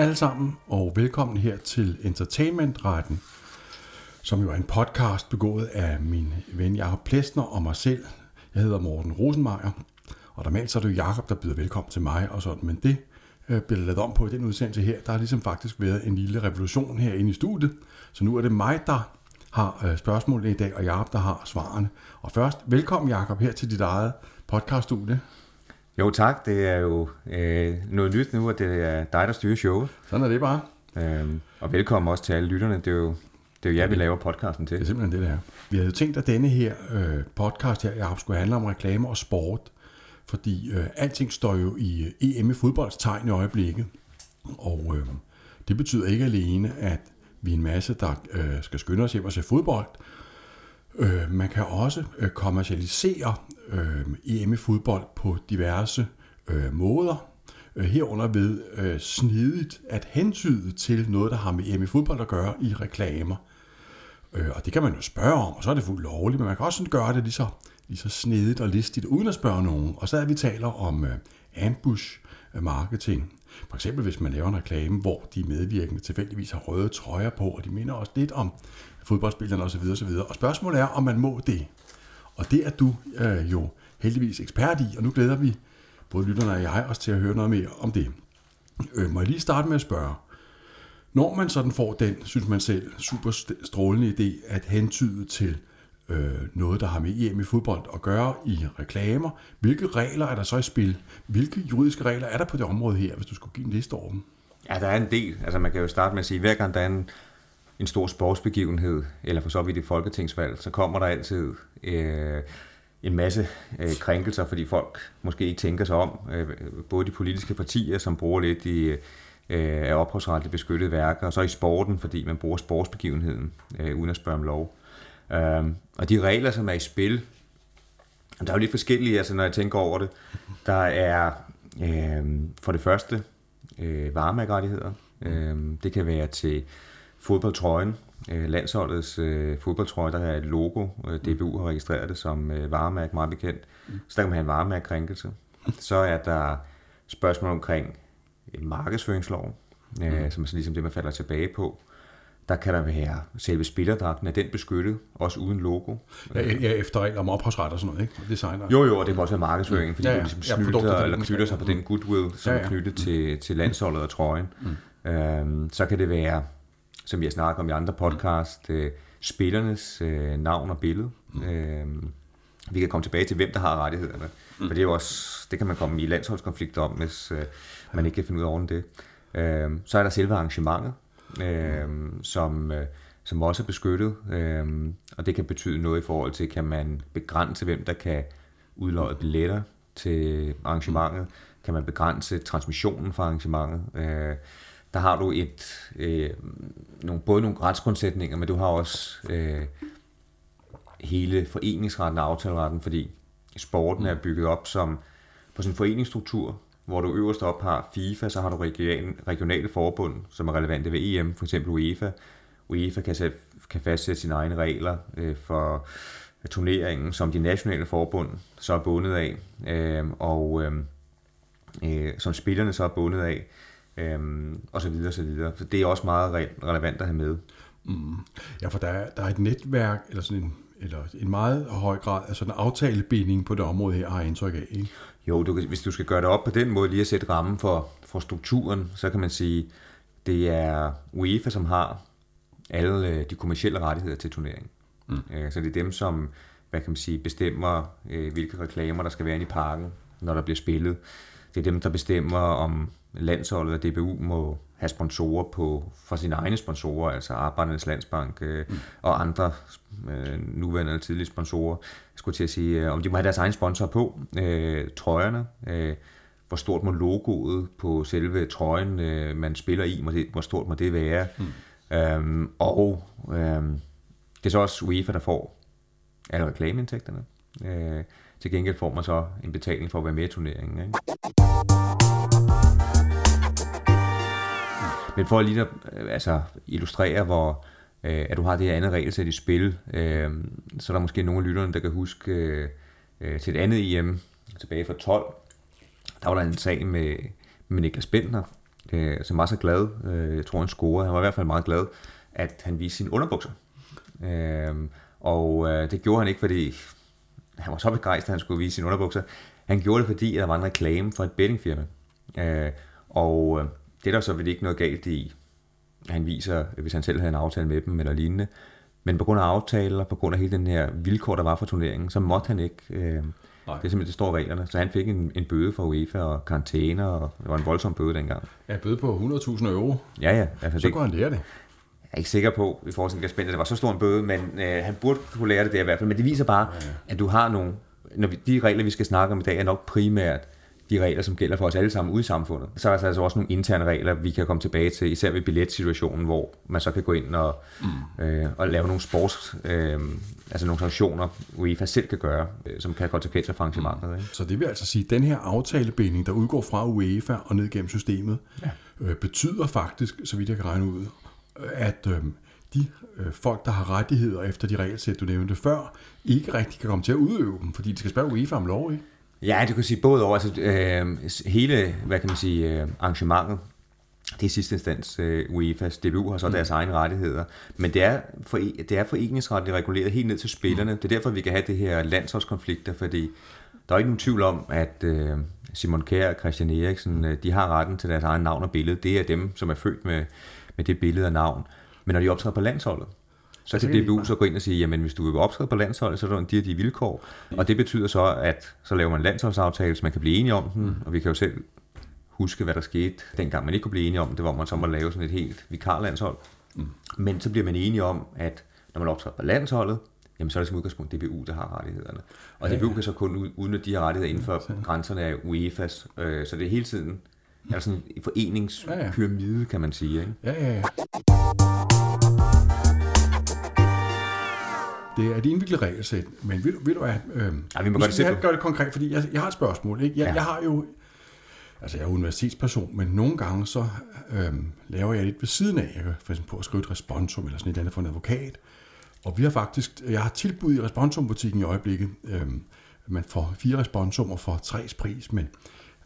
alle sammen, og velkommen her til Entertainmentretten, som jo er en podcast begået af min ven Jakob Plesner og mig selv. Jeg hedder Morten Rosenmeier, og normalt så er det jo Jakob, der byder velkommen til mig og sådan, men det øh, bliver lavet om på i den udsendelse her. Der har ligesom faktisk været en lille revolution herinde i studiet, så nu er det mig, der har øh, spørgsmålene i dag, og Jakob, der har svarene. Og først, velkommen Jakob her til dit eget podcaststudie. Jo tak, det er jo øh, noget nyt nu, at det er dig, der styrer showet. Sådan er det bare. Øhm, og velkommen også til alle lytterne. Det er jo, det er jo jer, vi laver podcasten til. Det er simpelthen det, der. Vi havde jo tænkt, at denne her øh, podcast her, Jacob, skulle handle om reklame og sport. Fordi øh, alting står jo i øh, EM i fodboldstegn i øjeblikket. Og øh, det betyder ikke alene, at vi er en masse, der øh, skal skynde os hjem og se fodbold. Øh, man kan også øh, kommercialisere øh, EM i fodbold på diverse øh, måder. Øh, herunder ved øh, snedigt at hentyde til noget, der har med EM i fodbold at gøre i reklamer. Øh, og det kan man jo spørge om, og så er det fuldt lovligt, men man kan også sådan gøre det lige så, lige så snedigt og listigt, uden at spørge nogen. Og så er vi taler om øh, ambush marketing. For eksempel hvis man laver en reklame, hvor de medvirkende tilfældigvis har røde trøjer på, og de minder også lidt om fodboldspillerne osv. osv. Og spørgsmålet er, om man må det. Og det er du øh, jo heldigvis ekspert i, og nu glæder vi både lytterne og jeg os til at høre noget mere om det. Øh, må jeg lige starte med at spørge, når man sådan får den, synes man selv, super strålende idé at hentyde til øh, noget, der har med EM i fodbold at gøre i reklamer, hvilke regler er der så i spil? Hvilke juridiske regler er der på det område her, hvis du skulle give en liste over dem? Ja, der er en del. Altså man kan jo starte med at sige, at hver gang der er en, en stor sportsbegivenhed, eller for så vidt et folketingsvalg, så kommer der altid øh, en masse øh, krænkelser, fordi folk måske ikke tænker sig om. Øh, både de politiske partier, som bruger lidt i øh, af ophavsretligt beskyttede værker, og så i sporten, fordi man bruger sportsbegivenheden øh, uden at spørge om lov. Øh, og de regler, som er i spil, der er jo lidt forskellige, altså når jeg tænker over det. Der er øh, for det første øh, varemærkerettigheder. Øh, det kan være til fodboldtrøjen, øh, landsholdets øh, fodboldtrøje, der er et logo. Øh, DBU har registreret det som øh, varemærke, meget bekendt. Så der kan man have en varemærkekrænkelse. Så er der spørgsmål omkring øh, markedsføringsloven, øh, mm. som er så ligesom det, man falder tilbage på. Der kan der være selve spillerdragten, er den beskyttet, også uden logo. Ja, ja efter regler om ophavsret og sådan noget, ikke? Designer. Jo, jo, og det kan også være markedsføring, fordi ja, ja. du ligesom snyder, ja, eller knytter sig på den goodwill, som ja, ja. er knyttet til, til landsholdet og trøjen. Mm. Øhm, så kan det være som vi har snakket om i andre podcast, øh, spillernes øh, navn og billede. Mm. Øh, vi kan komme tilbage til, hvem der har rettighederne. Mm. For det er jo også, det kan man komme i landsholdskonflikter om, hvis øh, man ikke kan finde ud af det. Øh, så er der selve arrangementet, øh, som, øh, som også er beskyttet. Øh, og det kan betyde noget i forhold til, kan man begrænse, hvem der kan udløje billetter til arrangementet? Kan man begrænse transmissionen for arrangementet? Øh, der har du et, øh, nogle, både nogle retsgrundsætninger, men du har også øh, hele foreningsretten og aftaleretten, fordi sporten er bygget op som på sin foreningsstruktur, hvor du øverst op har FIFA, så har du regionale forbund, som er relevante ved EM, for eksempel UEFA. UEFA kan, sæt, kan fastsætte sine egne regler øh, for turneringen, som de nationale forbund så er bundet af, øh, og øh, øh som spillerne så er bundet af øhm, og så videre, så videre. Så det er også meget re- relevant at have med. Mm. Ja, for der er, der er et netværk, eller sådan en, eller en meget høj grad af sådan en aftalebinding på det område her, har jeg indtryk af, ikke? Jo, du, hvis du skal gøre det op på den måde, lige at sætte rammen for, for strukturen, så kan man sige, det er UEFA, som har alle øh, de kommersielle rettigheder til turneringen. Mm. Øh, så det er dem, som hvad kan man sige, bestemmer, øh, hvilke reklamer, der skal være inde i parken, når der bliver spillet. Det er dem, der bestemmer, om landsholdet og DBU må have sponsorer på, for sine egne sponsorer, altså Arbejdernes Landsbank øh, mm. og andre øh, nuværende eller tidlige sponsorer, skulle til at sige, øh, om de må have deres egen sponsor på, øh, trøjerne, øh, hvor stort må logoet på selve trøjen, øh, man spiller i, må det, hvor stort må det være, mm. øhm, og øh, det er så også UEFA, der får alle reklameindtægterne. Øh, til gengæld får man så en betaling for at være med i turneringen. Ikke? Men for at lige at øh, altså, illustrere, hvor, øh, at du har det her andet regelsæt i spil, øh, så er der måske nogle af lytterne, der kan huske øh, øh til et andet EM tilbage fra 12, der var der en sag med, med Niklas Bentner, øh, som var så glad, øh, jeg tror han scorede, han var i hvert fald meget glad, at han viste sine underbukser. Øh, og øh, det gjorde han ikke, fordi han var så begejstret, at han skulle vise sine underbukser. Han gjorde det, fordi der var en reklame for et bettingfirma. Øh, og øh, det er der så vel ikke noget galt i. Han viser, hvis han selv havde en aftale med dem eller lignende. Men på grund af aftaler, på grund af hele den her vilkår, der var for turneringen, så måtte han ikke. Øh, det er simpelthen, det står reglerne. Så han fik en, en bøde fra UEFA og karantæne, og det var en voldsom bøde dengang. Ja, bøde på 100.000 euro. Ja, ja. Altså, så det, kunne han lære det. Jeg er ikke sikker på, i forhold til at det var så stor en bøde, men øh, han burde kunne lære det der i hvert fald. Men det viser bare, ja, ja. at du har nogle... Når vi, de regler, vi skal snakke om i dag, er nok primært de regler, som gælder for os alle sammen ude i samfundet. Så er der altså også nogle interne regler, vi kan komme tilbage til, især ved billetsituationen, hvor man så kan gå ind og, mm. øh, og lave nogle sports, øh, altså nogle sanktioner, UEFA selv kan gøre, øh, som kan have konsekvenser for arrangementet. Mm. Ikke? Så det vil altså sige, at den her aftalebinding, der udgår fra UEFA og ned gennem systemet, ja. øh, betyder faktisk, så vidt jeg kan regne ud, at øh, de øh, folk, der har rettigheder efter de regelsæt, du nævnte før, ikke rigtig kan komme til at udøve dem, fordi de skal spørge UEFA om lov, ikke? Ja, du kan sige både over, altså øh, hele, hvad kan man sige, øh, arrangementet, det er sidste instans øh, UEFA's DBU har så mm. deres egne rettigheder, men det er, for, det er foreningsretligt reguleret helt ned til spillerne. Mm. Det er derfor, vi kan have det her landsholdskonflikter, fordi der er ikke nogen tvivl om, at øh, Simon Kjær og Christian Eriksen, øh, de har retten til deres egen navn og billede. Det er dem, som er født med, med det billede og navn. Men når de optræder på landsholdet, så kan DBU så gå ind og sige, jamen hvis du vil optræde på landsholdet, så er der en de her de vilkår. Og det betyder så, at så laver man en landsholdsaftale, så man kan blive enige om den, mm. og vi kan jo selv huske, hvad der skete, dengang man ikke kunne blive enige om det, hvor man så må lave sådan et helt vikarlandshold. Mm. Men så bliver man enige om, at når man optræder på landsholdet, jamen så er det som udgangspunkt DBU, der har rettighederne. Og ja, DBU kan så kun udnytte de her rettigheder inden for ja, grænserne af UEFA's. Øh, så det er hele tiden altså en foreningspyramide, kan man sige. Ikke? Ja, ja, ja. Det er et indviklet regelsæt, men vil, vil du have... Øh, ja, vi må godt det gøre det konkret, fordi jeg, jeg har et spørgsmål. Ikke? Jeg, ja. jeg har jo... Altså, jeg er universitetsperson, men nogle gange så øh, laver jeg lidt ved siden af. Jeg kan for eksempel på at skrive et responsum eller sådan et andet for en advokat. Og vi har faktisk... Jeg har tilbud i responsumbutikken i øjeblikket. Øh, man får fire responsummer for tres pris, men...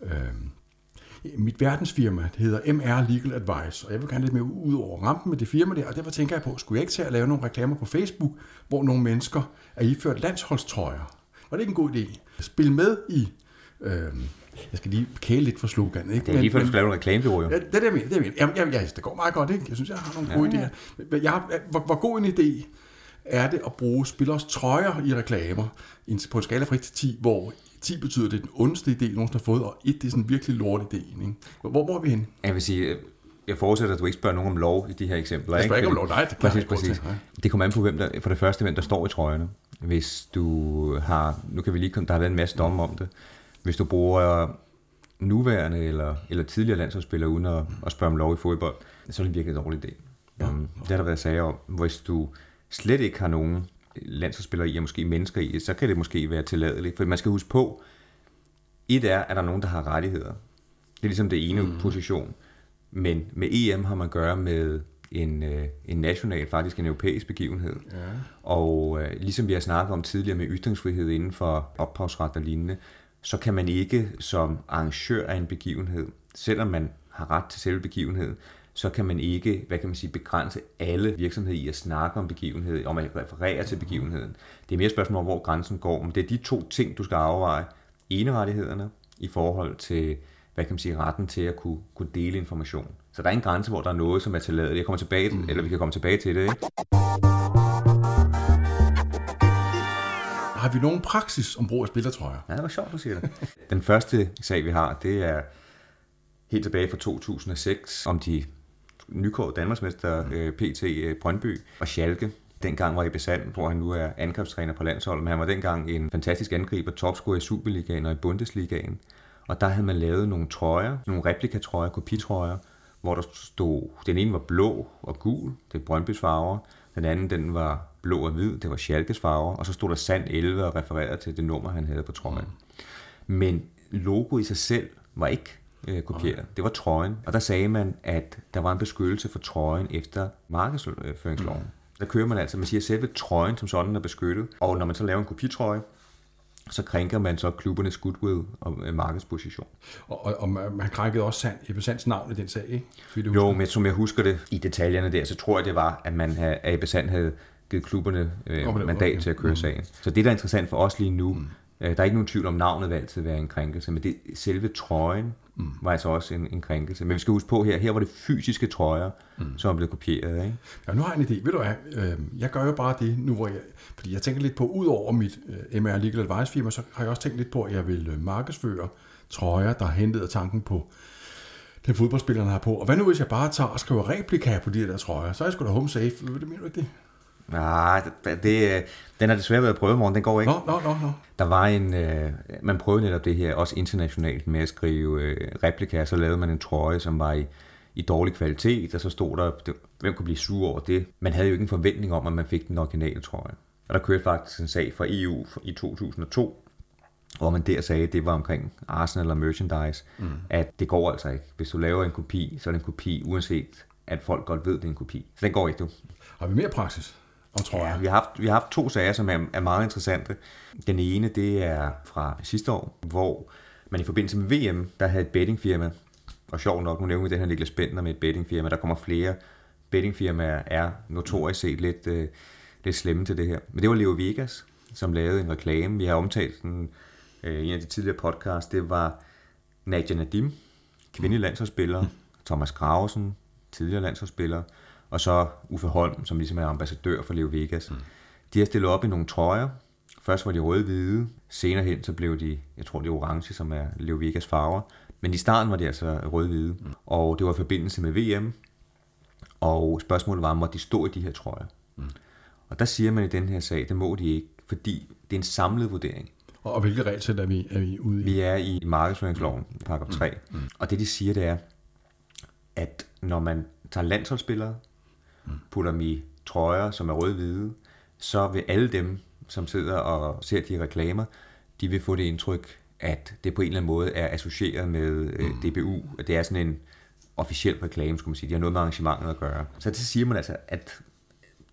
Øh, mit verdensfirma det hedder MR Legal Advice, og jeg vil gerne lidt mere ud over rampen med det firma der, og derfor tænker jeg på, skulle jeg ikke til at lave nogle reklamer på Facebook, hvor nogle mennesker er iført landsholdstrøjer? Var det ikke en god idé? Spil med i... Øh, jeg skal lige kæle lidt for slogan. Ikke? Det er lige før, du skal lave en reklame, det jo. Ja, det er det, jeg mener. Det, er jeg Jamen, jamen, det går meget godt, ikke? Jeg synes, jeg har nogle gode ja. idéer. Jeg har, hvor, hvor god en idé er det at bruge spillers trøjer i reklamer på en skala fra 1 til 10, hvor 10 betyder, at det er den ondeste idé, nogen har fået, og 1 det er sådan en virkelig lort idé. Ikke? Hvor, hvor er vi hen? Jeg vil sige, jeg forudsætter, at du ikke spørger nogen om lov i de her eksempler. Jeg spørger ikke, ikke om lov, nej. Det, præcis, præcis. det kommer an på, hvem der, for det første, hvem der står i trøjerne. Hvis du har, nu kan vi lige, der har været en masse domme om det. Hvis du bruger nuværende eller, eller tidligere landsholdsspillere uden at, at spørge om lov i fodbold, så er det virkelig en dårlig idé. Ja. Um, det har der været sager om. Hvis du slet ikke har nogen landsholdsspillere i, og måske mennesker i, så kan det måske være tilladeligt. For man skal huske på, et er, at der er nogen, der har rettigheder. Det er ligesom det ene mm. position. Men med EM har man at gøre med en, øh, en national, faktisk en europæisk begivenhed. Ja. Og øh, ligesom vi har snakket om tidligere med ytringsfrihed inden for ophavsret og lignende, så kan man ikke som arrangør af en begivenhed, selvom man har ret til selve begivenheden, så kan man ikke, hvad kan man sige, begrænse alle virksomheder i at snakke om begivenheden, om at referere til begivenheden. Det er mere et spørgsmål om, hvor grænsen går, men det er de to ting, du skal afveje. Enerettighederne i forhold til, hvad kan man sige, retten til at kunne, kunne dele information. Så der er en grænse, hvor der er noget, som er tilladet. Jeg kommer tilbage, mm. eller vi kan komme tilbage til det, ikke? Har vi nogen praksis om brug af spillertrøjer? Ja, det var sjovt, du siger det. Den første sag, vi har, det er helt tilbage fra 2006, om de nykåret Danmarksmester øh, PT øh, Brøndby og Schalke. Dengang var i Besand, hvor han nu er angrebstræner på landsholdet, men han var dengang en fantastisk angriber, topscorer i Superligaen og i Bundesligaen. Og der havde man lavet nogle trøjer, nogle replikatrøjer, kopitrøjer, hvor der stod, den ene var blå og gul, det er Brøndbys farver, den anden den var blå og hvid, det var Schalkes farver, og så stod der Sand 11 og refererede til det nummer, han havde på trøjen. Men logo i sig selv var ikke øh, kopiere. Okay. Det var trøjen. Og der sagde man, at der var en beskyttelse for trøjen efter markedsføringsloven. Mm. Der kører man altså, man siger, at selve trøjen som sådan er beskyttet. Og når man så laver en kopitrøje, så krænker man så klubbernes goodwill og øh, markedsposition. Og, og, og man krænkede også Sand, Ebbe Sands navn i den sag, ikke? Jo, men som jeg husker det i detaljerne der, så tror jeg, det var, at man havde, Ebbe Sand havde givet klubberne øh, mandat til at køre mm. sagen. Så det, der er interessant for os lige nu, mm. Øh, der er ikke nogen tvivl om, navnet vil altid være en krænkelse, men det, selve trøjen mm. var altså også en, en krænkelse. Men vi skal huske på her, her var det fysiske trøjer, mm. som blevet kopieret. Ikke? Ja, nu har jeg en idé. Ved du hvad, øh, jeg gør jo bare det nu, hvor jeg, fordi jeg tænker lidt på, ud over mit øh, MR Legal Advice firma, så har jeg også tænkt lidt på, at jeg vil øh, markedsføre trøjer, der hentede tanken på den fodboldspillerne har på. Og hvad nu, hvis jeg bare tager og skriver replika på de der trøjer? Så er jeg sgu da home safe. Det mener du ikke det? Nej, det, det, den har desværre været prøvet morgen, den går ikke. Nå, nå, nå, nå. Der var en, øh, man prøvede netop det her, også internationalt, med at skrive øh, replika, så lavede man en trøje, som var i, i dårlig kvalitet, og så stod der, det, hvem kunne blive sur over det. Man havde jo ikke en forventning om, at man fik den originale trøje. Og der kørte faktisk en sag fra EU i 2002, hvor man der sagde, at det var omkring Arsenal og merchandise, mm. at det går altså ikke. Hvis du laver en kopi, så er det en kopi, uanset at folk godt ved, det er en kopi. Så den går ikke, du. Har vi mere praksis? Tror ja, vi har, haft, vi har haft to sager, som er, er meget interessante. Den ene, det er fra sidste år, hvor man i forbindelse med VM, der havde et bettingfirma, og sjov nok, nu nævner vi den her Niklas Bentner med et bettingfirma, der kommer flere bettingfirmaer, er notorisk set lidt, øh, lidt slemme til det her. Men det var Leo Vegas, som lavede en reklame. Vi har omtalt den øh, i en af de tidligere podcasts. Det var Nadia Nadim, kvindelig landsholdsspiller, Thomas Gravesen, tidligere landsholdsspiller, og så Uffe Holm, som ligesom er ambassadør for Leo Vegas. Mm. De har stillet op i nogle trøjer. Først var de røde-hvide, senere hen så blev de, jeg tror det er orange, som er Leo Vegas farver. Men i starten var de altså røde-hvide, mm. og det var i forbindelse med VM, og spørgsmålet var, må de stå i de her trøjer? Mm. Og der siger man i den her sag, det må de ikke, fordi det er en samlet vurdering. Og hvilke regelsæt er vi, er vi ude i? Vi er i markedsføringsloven, paragraf 3. Mm. Mm. Og det de siger, det er, at når man tager landsholdsspillere, putter dem i trøjer, som er rød-hvide, så vil alle dem, som sidder og ser de reklamer, de vil få det indtryk, at det på en eller anden måde er associeret med øh, mm. DBU, at det er sådan en officiel reklame, skulle man sige. De har noget med arrangementet at gøre. Så det siger man altså, at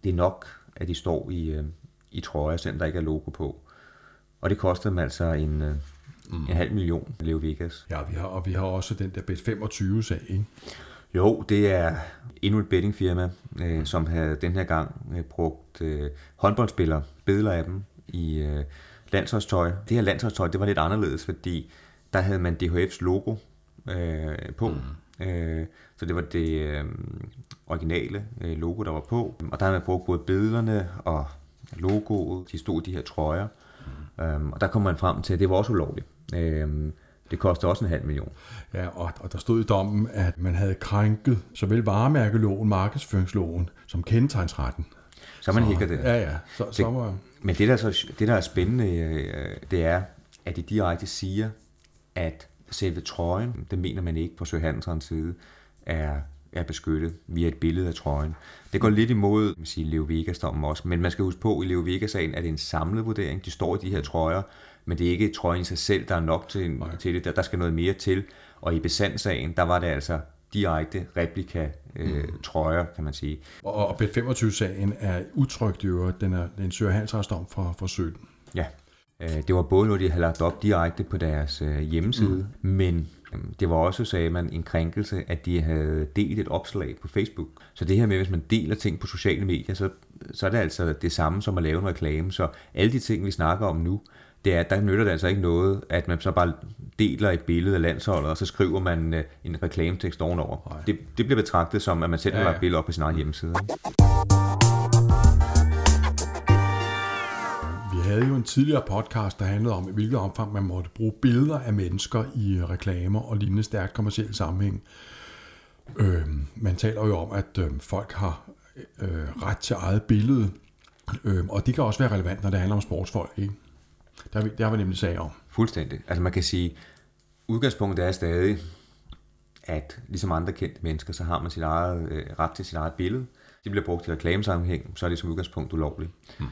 det er nok, at de står i, øh, i trøjer, selvom der ikke er logo på. Og det koster dem altså en, øh, mm. en halv million, Leo Vegas. Ja, vi har, og vi har også den der Bet25-sag, ikke? Jo, det er endnu et bettingfirma, øh, som havde den her gang øh, brugt øh, håndboldspillere, billeder af dem i øh, landsholdstøj. Det her landsholdstøj, det var lidt anderledes, fordi der havde man DHF's logo øh, på. Mm. Øh, så det var det øh, originale øh, logo, der var på. Og der havde man brugt både billederne og logoet. De stod de her trøjer. Mm. Øhm, og der kom man frem til, at det var også ulovligt. Øh, det koster også en halv million. Ja, og, og der stod i dommen, at man havde krænket såvel varemærkeloven, markedsføringsloven, som kendetegnsretten. Så man hækker det. Ja, ja. Så, det, så var... Men det der, så, det, der er spændende, øh, det er, at de direkte siger, at selve trøjen, det mener man ikke på Søhanserens side, er, er beskyttet via et billede af trøjen. Det går lidt imod man siger, Leo Vegas-dommen også, men man skal huske på, at i Leo Vegas-sagen er det en samlet vurdering. De står i de her trøjer, men det er ikke trøjen i sig selv, der er nok til, til det. Der, der skal noget mere til. Og i besandsagen, der var det altså direkte replika øh, mm. trøjer, kan man sige. Og, og Bet25-sagen er utrygt i øvrigt. Den er, den en Søger Hansrasdom fra, fra 17. Ja, øh, det var både noget, de havde lagt op direkte på deres øh, hjemmeside, mm. men øh, det var også, sagde man, en krænkelse, at de havde delt et opslag på Facebook. Så det her med, hvis man deler ting på sociale medier, så, så er det altså det samme som at lave en reklame. Så alle de ting, vi snakker om nu, det er, at der nytter det altså ikke noget, at man så bare deler et billede af landsholdet, og så skriver man øh, en reklametekst ovenover. Det, det bliver betragtet som, at man selv ja, ja. har lagt billede op på sin egen hjemmeside. Vi havde jo en tidligere podcast, der handlede om, i hvilket omfang man måtte bruge billeder af mennesker i reklamer og lignende stærkt kommersielle sammenhæng. Øh, man taler jo om, at øh, folk har øh, ret til eget billede, øh, og det kan også være relevant, når det handler om sportsfolk. Ikke? Der, der har vi nemlig sag om. Fuldstændig. Altså man kan sige, udgangspunktet er stadig, at ligesom andre kendte mennesker, så har man sit eget, øh, ret til sit eget billede. Det bliver brugt i reklamesammenhæng, så er det som udgangspunkt ulovligt. Hmm.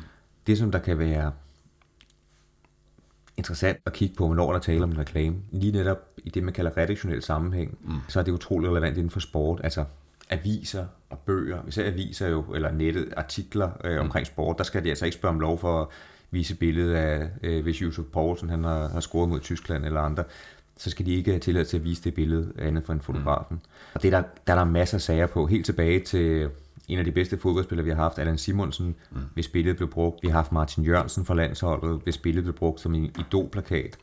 Det, som der kan være interessant at kigge på, når der taler om en reklame, lige netop i det, man kalder redaktionel sammenhæng, mm. så er det utrolig relevant inden for sport. Altså aviser og bøger, især aviser jo, eller nettet, artikler øh, omkring sport, der skal de altså ikke spørge om lov for vise billedet af, øh, hvis Josef Poulsen han har, har scoret mod Tyskland eller andre, så skal de ikke have tilladelse til at vise det billede andet for en fotografen. Mm. Og det der, der er der masser af sager på, helt tilbage til en af de bedste fodboldspillere, vi har haft, Allan Simonsen, mm. hvis billedet blev brugt. Vi har haft Martin Jørgensen fra landsholdet, hvis billedet blev brugt som en idolplakat.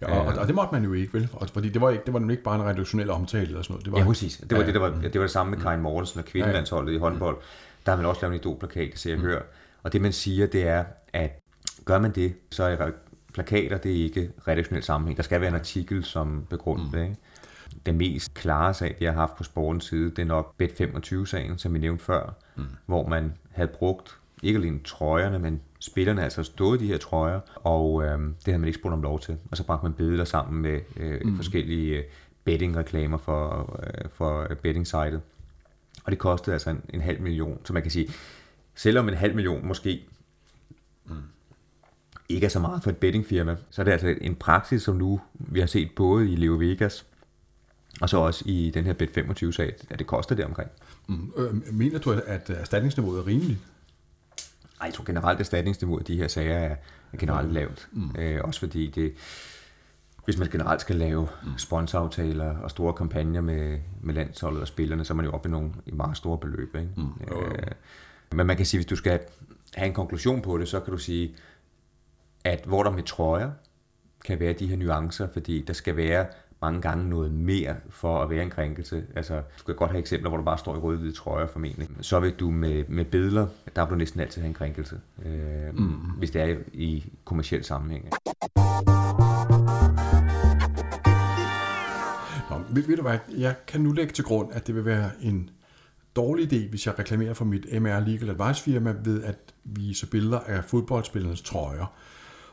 Ja, og, og, det måtte man jo ikke, vel? Fordi det var, ikke, det var ikke bare en redaktionel omtale eller sådan noget. Det var, ja, præcis. Det var, ja, det, der var, det var det samme med Karin Mortensen og kvindelandsholdet ja, ja. i håndbold. Der har man også lavet en idolplakat, det ser jeg mm. hør. Og det man siger, det er, at gør man det, så er plakater, det er ikke redaktionel sammenhæng. Der skal være en artikel som begrundet mm. det. Ikke? Den mest klare sag, vi har haft på sportens side, det er nok Bet25-sagen, som vi nævnte før, mm. hvor man havde brugt ikke alene trøjerne, men spillerne altså stået de her trøjer, og øh, det havde man ikke spurgt om lov til. Og så bragte man billeder sammen med øh, mm. forskellige øh, betting-reklamer for, øh, for betting-sitet. Og det kostede altså en, en halv million. Så man kan sige, selvom en halv million måske mm. Ikke er så meget for et bettingfirma, så er det altså en praksis, som nu vi har set både i Leo Vegas, og så også i den her Bet25-sag, at det koster det omkring. Mm. Øh, mener du, at erstatningsniveauet er rimeligt? Ej, jeg tror generelt, at erstatningsniveauet i de her sager er, er generelt lavt. Mm. Øh, også fordi det, hvis man generelt skal lave mm. sponsoraftaler og store kampagner med, med landsholdet og spillerne, så er man jo oppe i nogle i meget store beløb. Ikke? Mm. Øh, men man kan sige, hvis du skal have en konklusion på det, så kan du sige, at hvor der med trøjer kan være de her nuancer, fordi der skal være mange gange noget mere for at være en krænkelse. Altså, du kan godt have eksempler, hvor du bare står i rød-hvide trøjer formentlig. Så vil du med, med billeder, der vil du næsten altid have en krænkelse, øh, mm. hvis det er i kommersiel sammenhæng. Nå, ved, ved du hvad, jeg kan nu lægge til grund, at det vil være en dårlig idé, hvis jeg reklamerer for mit MR Legal Advice firma ved at vise billeder af fodboldspillernes trøjer.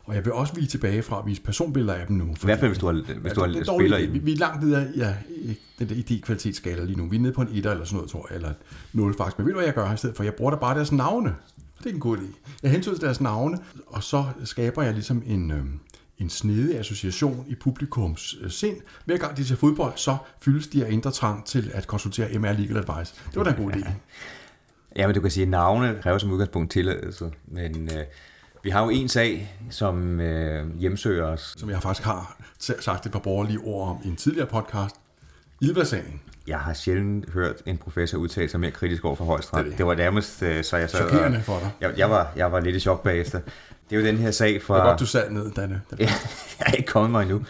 Og jeg vil også vise tilbage fra at vise personbilleder af dem nu. I hvert fald, hvis du har, hvis du har spiller i vi, vi er langt videre ja, i den der ID-kvalitetsskala lige nu. Vi er nede på en 1 eller sådan noget, tror jeg, eller 0 faktisk. Men ved du, hvad jeg gør i stedet for? Jeg bruger da bare deres navne. Det er en god idé. Jeg hentyder deres navne, og så skaber jeg ligesom en, øh, en snedig association i publikums øh, sind. Hver gang de ser fodbold, så fyldes de af indre trang til at konsultere MR Legal Advice. Det var da en god idé. Ja, men du kan sige, at navne kræver som udgangspunkt tilladelse, men øh, vi har jo en sag, som øh, hjemsøger os. Som jeg faktisk har sagt et par borgerlige ord om i en tidligere podcast. Ilva-sagen. Jeg har sjældent hørt en professor udtale sig mere kritisk over for højstret. Det, det. det var nærmest, øh, så jeg sad... Chokerende for dig. Jeg, jeg, var, jeg var lidt i chok bagefter. Det er jo den her sag fra... Det var godt, du sad ned, Danne. jeg er ikke kommet mig endnu.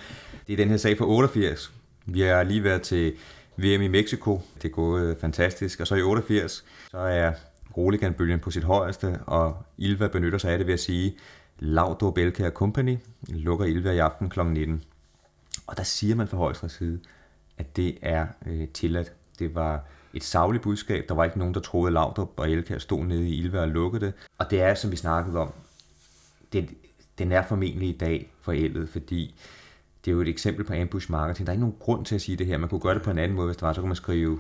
Det er den her sag fra 88. Vi har lige været til VM i Mexico. Det er gået fantastisk. Og så i 88, så er Roligan-bølgen på sit højeste, og Ilva benytter sig af det ved at sige, Laudrup Belkær Company lukker Ilva i aften kl. 19. Og der siger man fra højeste side, at det er øh, tilladt. Det var et savligt budskab. Der var ikke nogen, der troede, at Laudrup og Elkær stod nede i Ilva og lukkede det. Og det er, som vi snakkede om, det, den er formentlig i dag forældet, fordi det er jo et eksempel på ambush marketing. Der er ikke nogen grund til at sige det her. Man kunne gøre det på en anden måde, hvis det var. Så kunne man skrive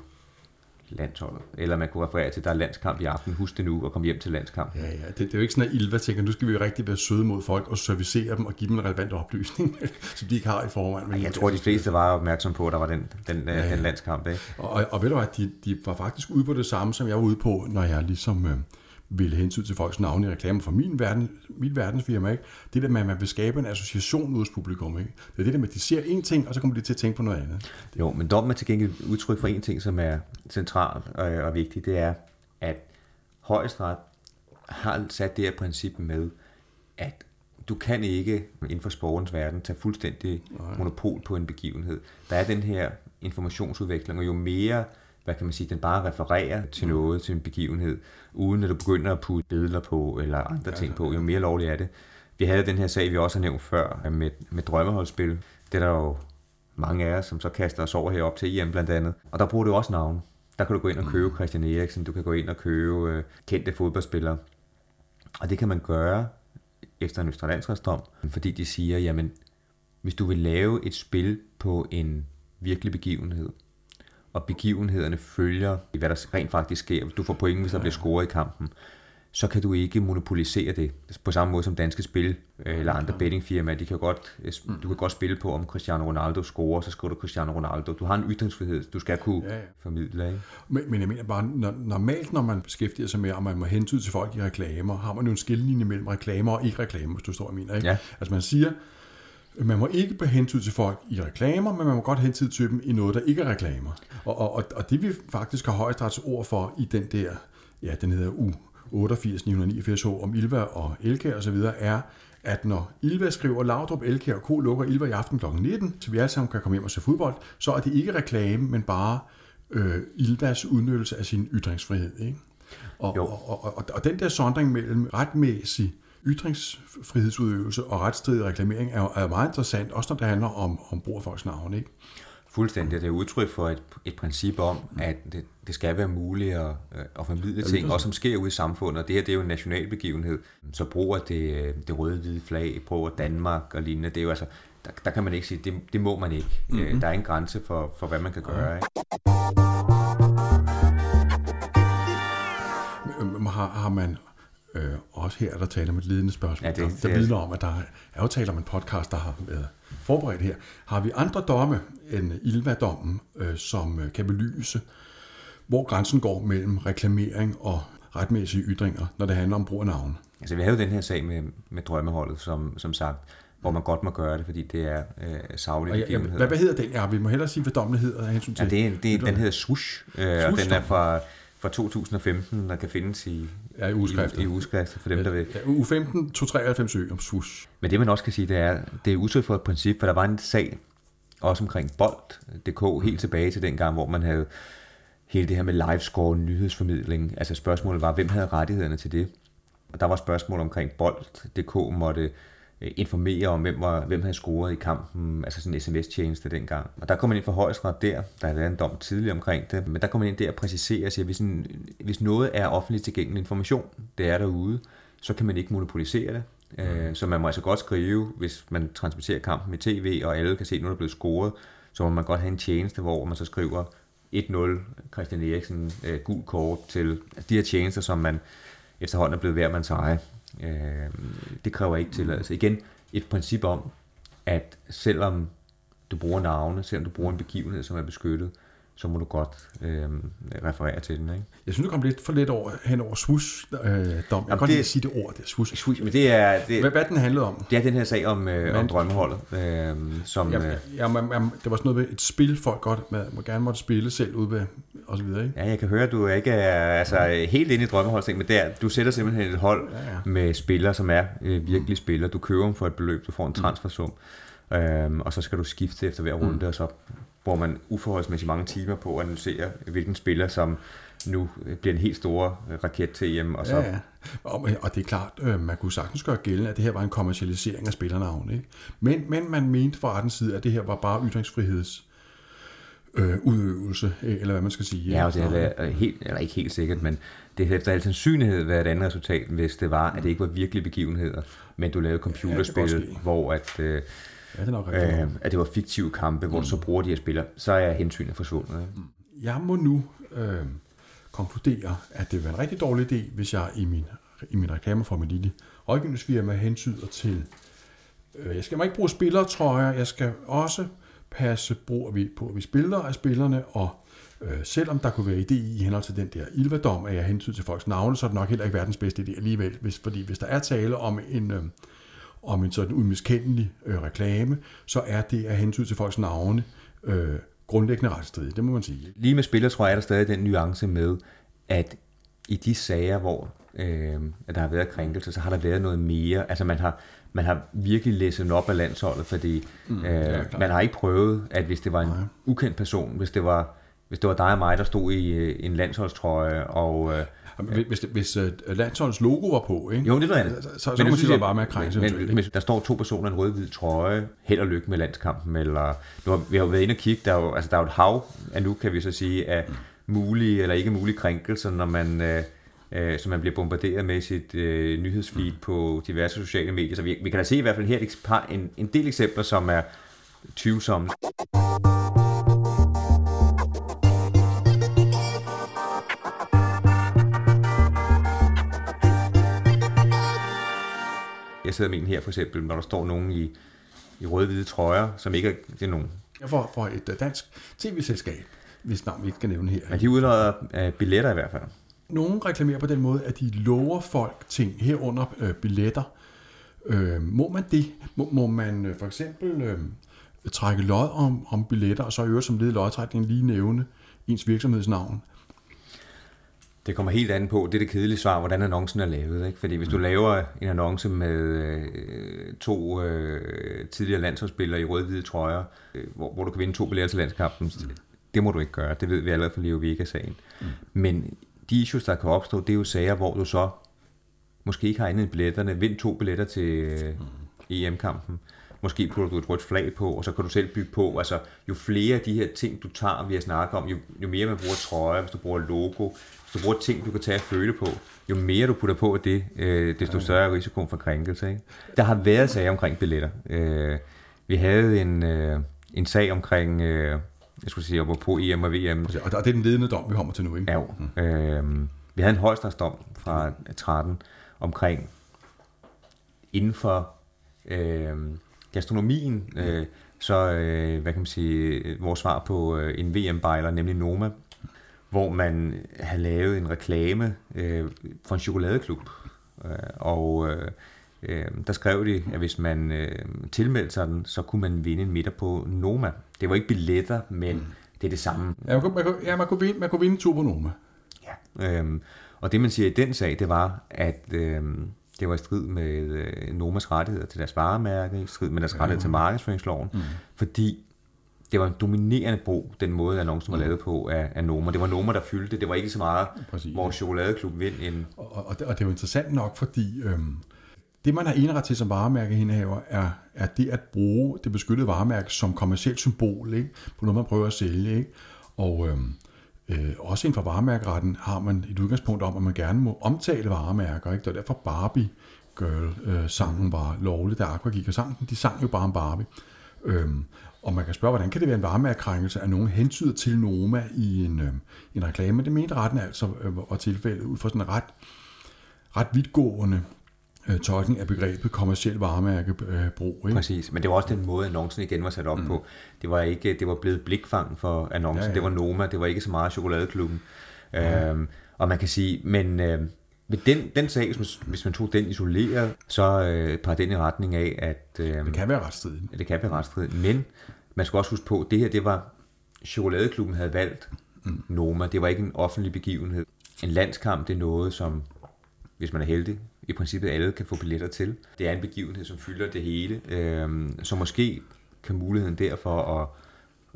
landsholdet. Eller man kunne referere til, at der er landskamp i aften, husk det nu, og kom hjem til landskamp. Ja, ja. Det, det er jo ikke sådan, at Ilva tænker, nu skal vi jo rigtig være søde mod folk og servicere dem og give dem en relevant oplysning, som de ikke har i forvejen. Men jeg tror, de fleste var opmærksom på, at der var den, den, ja, ja. den landskamp. Ikke? Og, og, og ved du hvad, de, de var faktisk ude på det samme, som jeg var ude på, når jeg ligesom... Øh, ville hensyn til folks navne i reklamer for min verden, mit verdensfirma. Ikke? Det der med, at man vil skabe en association hos publikum. Ikke? Det er det der med, at de ser en ting, og så kommer de til at tænke på noget andet. Jo, men dommen er til gengæld udtryk for en ting, som er centralt og, og vigtigt. Det er, at højesteret har sat det her princip med, at du kan ikke inden for sporens verden tage fuldstændig Nej. monopol på en begivenhed. Der er den her informationsudvikling, og jo mere hvad kan man sige, den bare refererer til mm. noget, til en begivenhed, uden at du begynder at putte billeder på, eller andre ja, ting på, jo mere lovligt er det. Vi havde den her sag, vi også har nævnt før, med, med drømmeholdsspil. Det er der jo mange af os, som så kaster os over herop til EM blandt andet. Og der bruger du også navn. Der kan du gå ind og købe mm. Christian Eriksen, du kan gå ind og købe øh, kendte fodboldspillere. Og det kan man gøre efter en østrelandsretsdom, fordi de siger, jamen, hvis du vil lave et spil på en virkelig begivenhed, og begivenhederne følger, hvad der rent faktisk sker. Du får point, hvis der bliver scoret i kampen. så kan du ikke monopolisere det. På samme måde som danske spil øh, eller andre bettingfirmaer, de kan godt, øh, mm. du kan godt spille på, om Cristiano Ronaldo scorer, så skriver du Cristiano Ronaldo. Du har en ytringsfrihed, du skal kunne ja, ja. formidle. Ikke? Men, men jeg mener bare, når, normalt når man beskæftiger sig med, om man må hentyde til folk i reklamer, har man jo en skillelinje mellem reklamer og ikke reklamer, hvis du står og mener. Ikke? Ja. Altså man siger, man må ikke på hensyn til folk i reklamer, men man må godt hensyn til dem i noget, der ikke er reklamer. Og, og, og det vi faktisk har højesterets ord for i den der, ja, den hedder U 88 989 om Ilva og Elkær osv., er, at når Ilva skriver Laudrup, Elkær og K lukker Ilva i aften kl. 19, så vi alle sammen kan komme hjem og se fodbold, så er det ikke reklame, men bare øh, Ilvas udnyttelse af sin ytringsfrihed. Ikke? Og, og, og, og, og den der sondring mellem retmæssig ytringsfrihedsudøvelse og retstridig reklamering er, er meget interessant, også når det handler om, om brug af folks navn. Ikke? Fuldstændig. Det er udtryk for et, et princip om, at det, det skal være muligt at, øh, at formidle ting, også som sker ude i samfundet. Og det her det er jo en national begivenhed. Så bruger det, det røde-hvide flag, bruger Danmark og lignende. Det er jo altså, der, der kan man ikke sige, det, det må man ikke. Mm-hmm. Der er en grænse for, for hvad man kan gøre. Ikke? Har, har man øh, også her, der taler om et ledende spørgsmål, ja, det, der, der vidner om, at der er jo tale om en podcast, der har været forberedt her. Har vi andre domme end Ilva-dommen, øh, som øh, kan belyse, hvor grænsen går mellem reklamering og retmæssige ytringer, når det handler om brug af navn? Altså, vi havde jo den her sag med, med drømmeholdet, som, som sagt, hvor man godt må gøre det, fordi det er øh, savlige ja, hvad, hvad hedder den? Ja, vi må hellere sige, hvad dommen hedder. Hensyn til. Ja, det er, det er, den hedder Swoosh, øh, Swoosh og den er fra, fra 2015, der kan findes i, Ja, i ugeskrifter. I, i ugeskrifter, for dem, der vil. Ja, uge 15, 293 ø om swoosh. Men det man også kan sige, det er, det er udtryk for et princip, for der var en sag, også omkring bold.dk, helt tilbage til den gang, hvor man havde hele det her med livescore, nyhedsformidling. Altså spørgsmålet var, hvem havde rettighederne til det? Og der var spørgsmål omkring bold.dk måtte informere om, hvem, var, hvem havde scoret i kampen, altså sådan en sms-tjeneste dengang. Og der kom man ind for højesteret der, der havde været en dom tidligere omkring det, men der kom man ind der og præciserer sig, at hvis, en, hvis noget er offentligt tilgængelig information, det er derude, så kan man ikke monopolisere det. Mm. Så man må altså godt skrive, hvis man transporterer kampen i tv, og alle kan se, at nu er der blevet scoret, så må man godt have en tjeneste, hvor man så skriver 1-0 Christian Eriksen, øh, gul kort til altså de her tjenester, som man efterhånden er blevet værd man eje. Øh, det kræver ikke tilladelse. Igen, et princip om, at selvom du bruger navne, selvom du bruger en begivenhed, som er beskyttet, så må du godt øh, referere til den. Ikke? Jeg synes, du kom lidt for lidt over, hen over swoosh øh, dom. Jeg kan godt det, sige det ord, det er swoosh. swoosh men det er, det, hvad, hvad den handlede om? Det er den her sag om, øh, om drømmeholdet. Øh, som, ja, ja, ja, man, man, det var sådan noget med et spil, folk godt man, må gerne måtte spille selv ud ved, og så videre. Ikke? Ja, jeg kan høre, at du ikke er altså, helt inde i drømmeholdet, men der, du sætter simpelthen et hold ja, ja. med spillere, som er øh, virkelig spillere. Du køber dem for et beløb, du får en mm. transfersum. Mm. Øhm, og så skal du skifte efter hver runde, mm. og så hvor man uforholdsmæssigt mange timer på at analysere, hvilken spiller, som nu bliver en helt stor raket til hjem. Og, så... ja, ja. Og, og det er klart, øh, man kunne sagtens gøre gældende, at det her var en kommercialisering af spillernavn. Ikke? Men, men man mente fra rettens side, at det her var bare ytringsfriheds øh, udøvelse, eller hvad man skal sige. Ja, og det er helt, eller ikke helt sikkert, men det havde efter al sandsynlighed været et andet resultat, hvis det var, at det ikke var virkelige begivenheder, men du lavede computerspil, ja, hvor at, øh, Ja, det er nok rigtigt. Øh, at det var fiktive kampe, hvor mm. du så bruger de her spillere, så er hensynet forsvundet. Ikke? Mm. Jeg må nu øh, konkludere, at det være en rigtig dårlig idé, hvis jeg i min, i min reklame for mit lille rådgivningsfirma hensyder til, øh, jeg skal ikke bruge spillertrøjer, jeg skal også passe bruger vi på, at vi spiller af spillerne, og øh, selvom der kunne være idé i henhold til den der ilvadom, at jeg hensyder til folks navne, så er det nok heller ikke verdens bedste idé alligevel, hvis, fordi hvis der er tale om en, øh, om en sådan umiskendelig øh, reklame, så er det af hensyn til folks navne øh, grundlæggende retsstridigt, det må man sige. Lige med spiller tror jeg, er der stadig den nuance med, at i de sager, hvor øh, der har været krænkelse, så har der været noget mere. Altså man har, man har virkelig læst op af landsholdet, fordi mm, øh, man har ikke prøvet, at hvis det var en Nej. ukendt person, hvis det var hvis det var dig og mig, der stod i øh, en landsholdstrøje, og øh, hvis, hvis uh, landsholdets logo var på, ikke? Jo, det er noget Så, så, så men må sige, bare med at krænse. Men, men, men, der står to personer i en rød-hvid trøje, held og lykke med landskampen, eller nu har, vi har jo været inde og kigge, der er jo, altså, der er jo et hav af nu, kan vi så sige, af mulige eller ikke mulige krænkelser, når man, øh, øh, som man bliver bombarderet med sit øh, nyhedsfeed mm. på diverse sociale medier. Så vi, vi kan da se i hvert fald her et par, en, en del eksempler, som er tvivlsomme. Jeg sidder med en her for eksempel, når der står nogen i, i røde-hvide trøjer, som ikke er, det er nogen. For, for et øh, dansk tv-selskab, hvis navn vi ikke kan nævne her. Men de udløder uh, billetter i hvert fald. Nogle reklamerer på den måde, at de lover folk ting herunder øh, billetter. Øh, må man det? Må, må man øh, for eksempel øh, trække lod om, om billetter, og så i øvrigt som led i lodtrækningen lige nævne ens virksomhedsnavn? Det kommer helt an på, det er det kedelige svar, hvordan annoncen er lavet. Ikke? Fordi hvis du mm. laver en annonce med øh, to øh, tidligere landsholdsspillere i rød-hvide trøjer, øh, hvor, hvor du kan vinde to billetter til landskampen, mm. det må du ikke gøre. Det ved vi allerede fra Leo Vega-sagen. Mm. Men de issues, der kan opstå, det er jo sager, hvor du så måske ikke har andet billetterne, vind to billetter til øh, mm. Måske putter du et rødt flag på, og så kan du selv bygge på. Altså, jo flere af de her ting, du tager, vi har snakket om, jo, jo mere man bruger trøje, hvis du bruger logo, hvis du bruger ting, du kan tage og føle på, jo mere du putter på det, øh, desto større er risikoen for krænkelse. Ikke? Der har været sager omkring billetter. Øh, vi havde en, øh, en sag omkring, øh, jeg skulle sige, på EM og VM. Og det er den ledende dom, vi kommer til nu, ikke? Ja. Mm. Øh, vi havde en højstrætsdom fra 13 omkring inden for øh, gastronomien, øh, så øh, hvad kan man sige, vores svar på øh, en VM-bejler, nemlig Noma, hvor man havde lavet en reklame øh, for en chokoladeklub. Øh, og øh, øh, der skrev de, at hvis man øh, tilmeldte sig den, så kunne man vinde en middag på Noma. Det var ikke billetter, men mm. det er det samme. Ja, man kunne, man kunne, ja, man kunne, vinde, man kunne vinde en tur på Noma. Ja, øh, og det man siger i den sag, det var, at øh, det var i strid med øh, Nomas rettigheder til deres varemærke, i strid med deres rettigheder til markedsføringsloven, mm. fordi det var en dominerende brug, den måde annoncen var mm. lavet på af, af Noma. Det var Noma, der fyldte det. var ikke så meget, Præcis, hvor chokoladeklub vind en... Og, og, det, og det er jo interessant nok, fordi øhm, det, man har indrettet til som varemærkehindehaver, er, er det at bruge det beskyttede varemærke som kommersielt symbol ikke? på noget, man prøver at sælge. Ikke? Og øhm, øh, også inden for varemærkeretten har man et udgangspunkt om, at man gerne må omtale varemærker. Ikke? Det var derfor Barbie Girl øh, sangen var lovlig, da Aqua gik og sang den. De sang jo bare om Barbie. Øhm, og man kan spørge, hvordan kan det være en varemærkekrænkelse, at nogen hentyder til Noma i en, øh, en reklame? Det mente retten altså øh, var tilfældet ud fra sådan en ret, ret vidtgående øh, tolkning af begrebet kommersiel varemærkebrug. Ikke? Præcis, men det var også den måde, annoncen igen var sat op mm. på. Det var ikke, det var blevet blikfang for annoncen. Ja, ja. Det var Noma, det var ikke så meget chokoladeklubben. Ja. Øhm, og man kan sige, men øh, med den, den sag, hvis man, hvis man tog den isoleret, så øh, peger den i retning af, at... Øh, det kan være retsstridigt. Ja, det kan være retsstridigt, men man skal også huske på, at det her, det var... Chokoladeklubben havde valgt mm. Noma. Det var ikke en offentlig begivenhed. En landskamp, det er noget, som, hvis man er heldig, i princippet alle kan få billetter til. Det er en begivenhed, som fylder det hele. Øh, så måske kan muligheden derfor at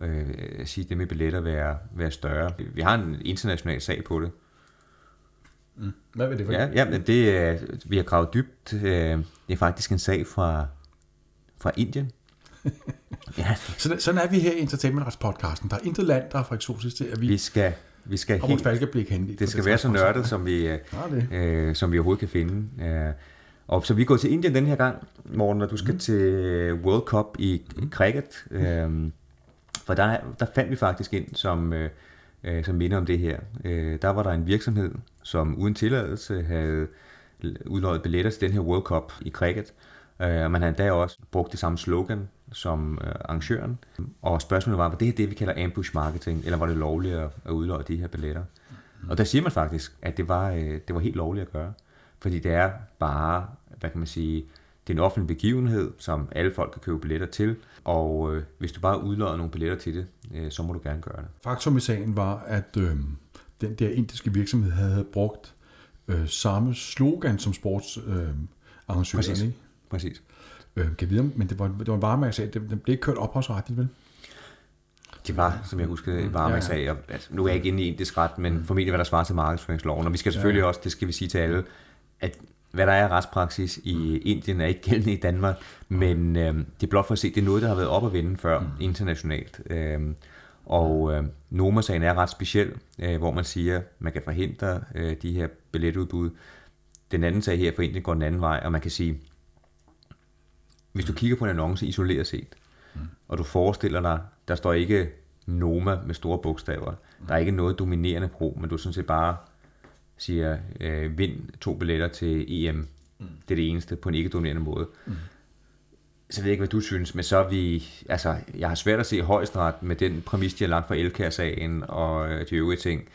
øh, sige det med billetter være, være større. Vi har en international sag på det. Mm. Hvad vil det for? Ja, ja det, er, vi har gravet dybt. Øh, det er faktisk en sag fra, fra Indien. ja. sådan, sådan er vi her i Entertainment podcasten. Der er intet land, der er for eksotisk til, at vi, vi skal vi skal helt, falkeblik hen. Det skal være så nørdet, som vi, ja, øh, som vi overhovedet kan finde. Øh, og så vi går til Indien den her gang, Morten, når du skal mm. til World Cup i mm. cricket. Øh, for der, der fandt vi faktisk ind, som, øh, øh, som minder om det her. Øh, der var der en virksomhed, som uden tilladelse havde udløjet billetter til den her World Cup i cricket. Øh, og man havde da også brugt det samme slogan som øh, arrangøren. Og spørgsmålet var, var det her det, vi kalder ambush marketing, eller var det lovligt at, at udløje de her billetter? Og der siger man faktisk, at det var, øh, det var helt lovligt at gøre. Fordi det er bare, hvad kan man sige, det er en offentlig begivenhed, som alle folk kan købe billetter til, og øh, hvis du bare udløjer nogle billetter til det, øh, så må du gerne gøre det. Faktum i sagen var, at øh, den der indiske virksomhed havde brugt øh, samme slogan som sportsarrangøren. Øh, Præcis. Ikke? Præcis. Øh, kan vide, men det var, det var en varemærkesag. Det, det blev ikke kørt ophavsretligt, vel? Det var, som jeg husker, en varemærkesag. Ja, ja. Altså, nu er jeg ikke inde i indisk ret, men formentlig hvad der svarer til markedsføringsloven. Og vi skal selvfølgelig ja. også, det skal vi sige til alle, at hvad der er retspraksis i. Indien er ikke gældende i Danmark, men øh, det er blot for at se, det er noget, der har været op at vinde før mm. internationalt. Øh, og øh, Noma-sagen er ret speciel, øh, hvor man siger, at man kan forhindre øh, de her billetudbud. Den anden sag her for Indien går den anden vej, og man kan sige, hvis du kigger på en annonce isoleret set, mm. og du forestiller dig, der står ikke Noma med store bogstaver, mm. der er ikke noget dominerende pro, men du sådan set bare siger, øh, vind to billetter til EM Mm. Det er det eneste på en ikke-dominerende måde. Mm. Så jeg ved ikke, hvad du synes, men så er vi, altså, jeg har svært at se højesteret med den præmis, de har lagt for Elkær-sagen og øh, de øvrige ting,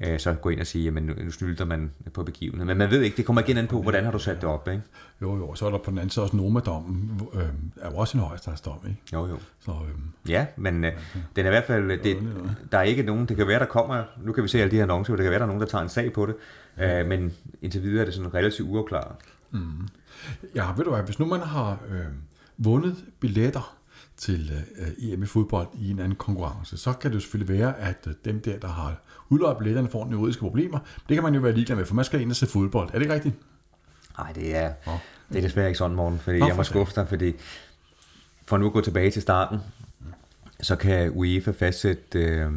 øh, så gå ind og sige, jamen nu snylder man på begivenheden. Men man ved ikke, det kommer igen an på, hvordan har du sat det op, ikke? Jo, jo, så er der på den anden side også Noma-dommen, øh, er jo også en højesteretsdom, ikke? Jo, jo. Så, øh, ja, men øh, den er i hvert fald, det, der er ikke nogen, det kan være, der kommer, nu kan vi se alle de her annoncer, det kan være, der er nogen, der tager en sag på det, øh, men indtil videre er det sådan relativt uafklaret. Mm. Ja, ved du hvad, hvis nu man har øh, vundet billetter til øh, EM i fodbold i en anden konkurrence, så kan det selvfølgelig være, at øh, dem der, der har udløjet billetterne, får nogle juridiske problemer. Det kan man jo være ligeglad med, for man skal ind og se fodbold. Er det ikke rigtigt? Nej, det er, oh. det er desværre ikke sådan, morgen, fordi Nå, jeg må skuffe dig, fordi for nu at gå tilbage til starten, så kan UEFA fastsætte, øh,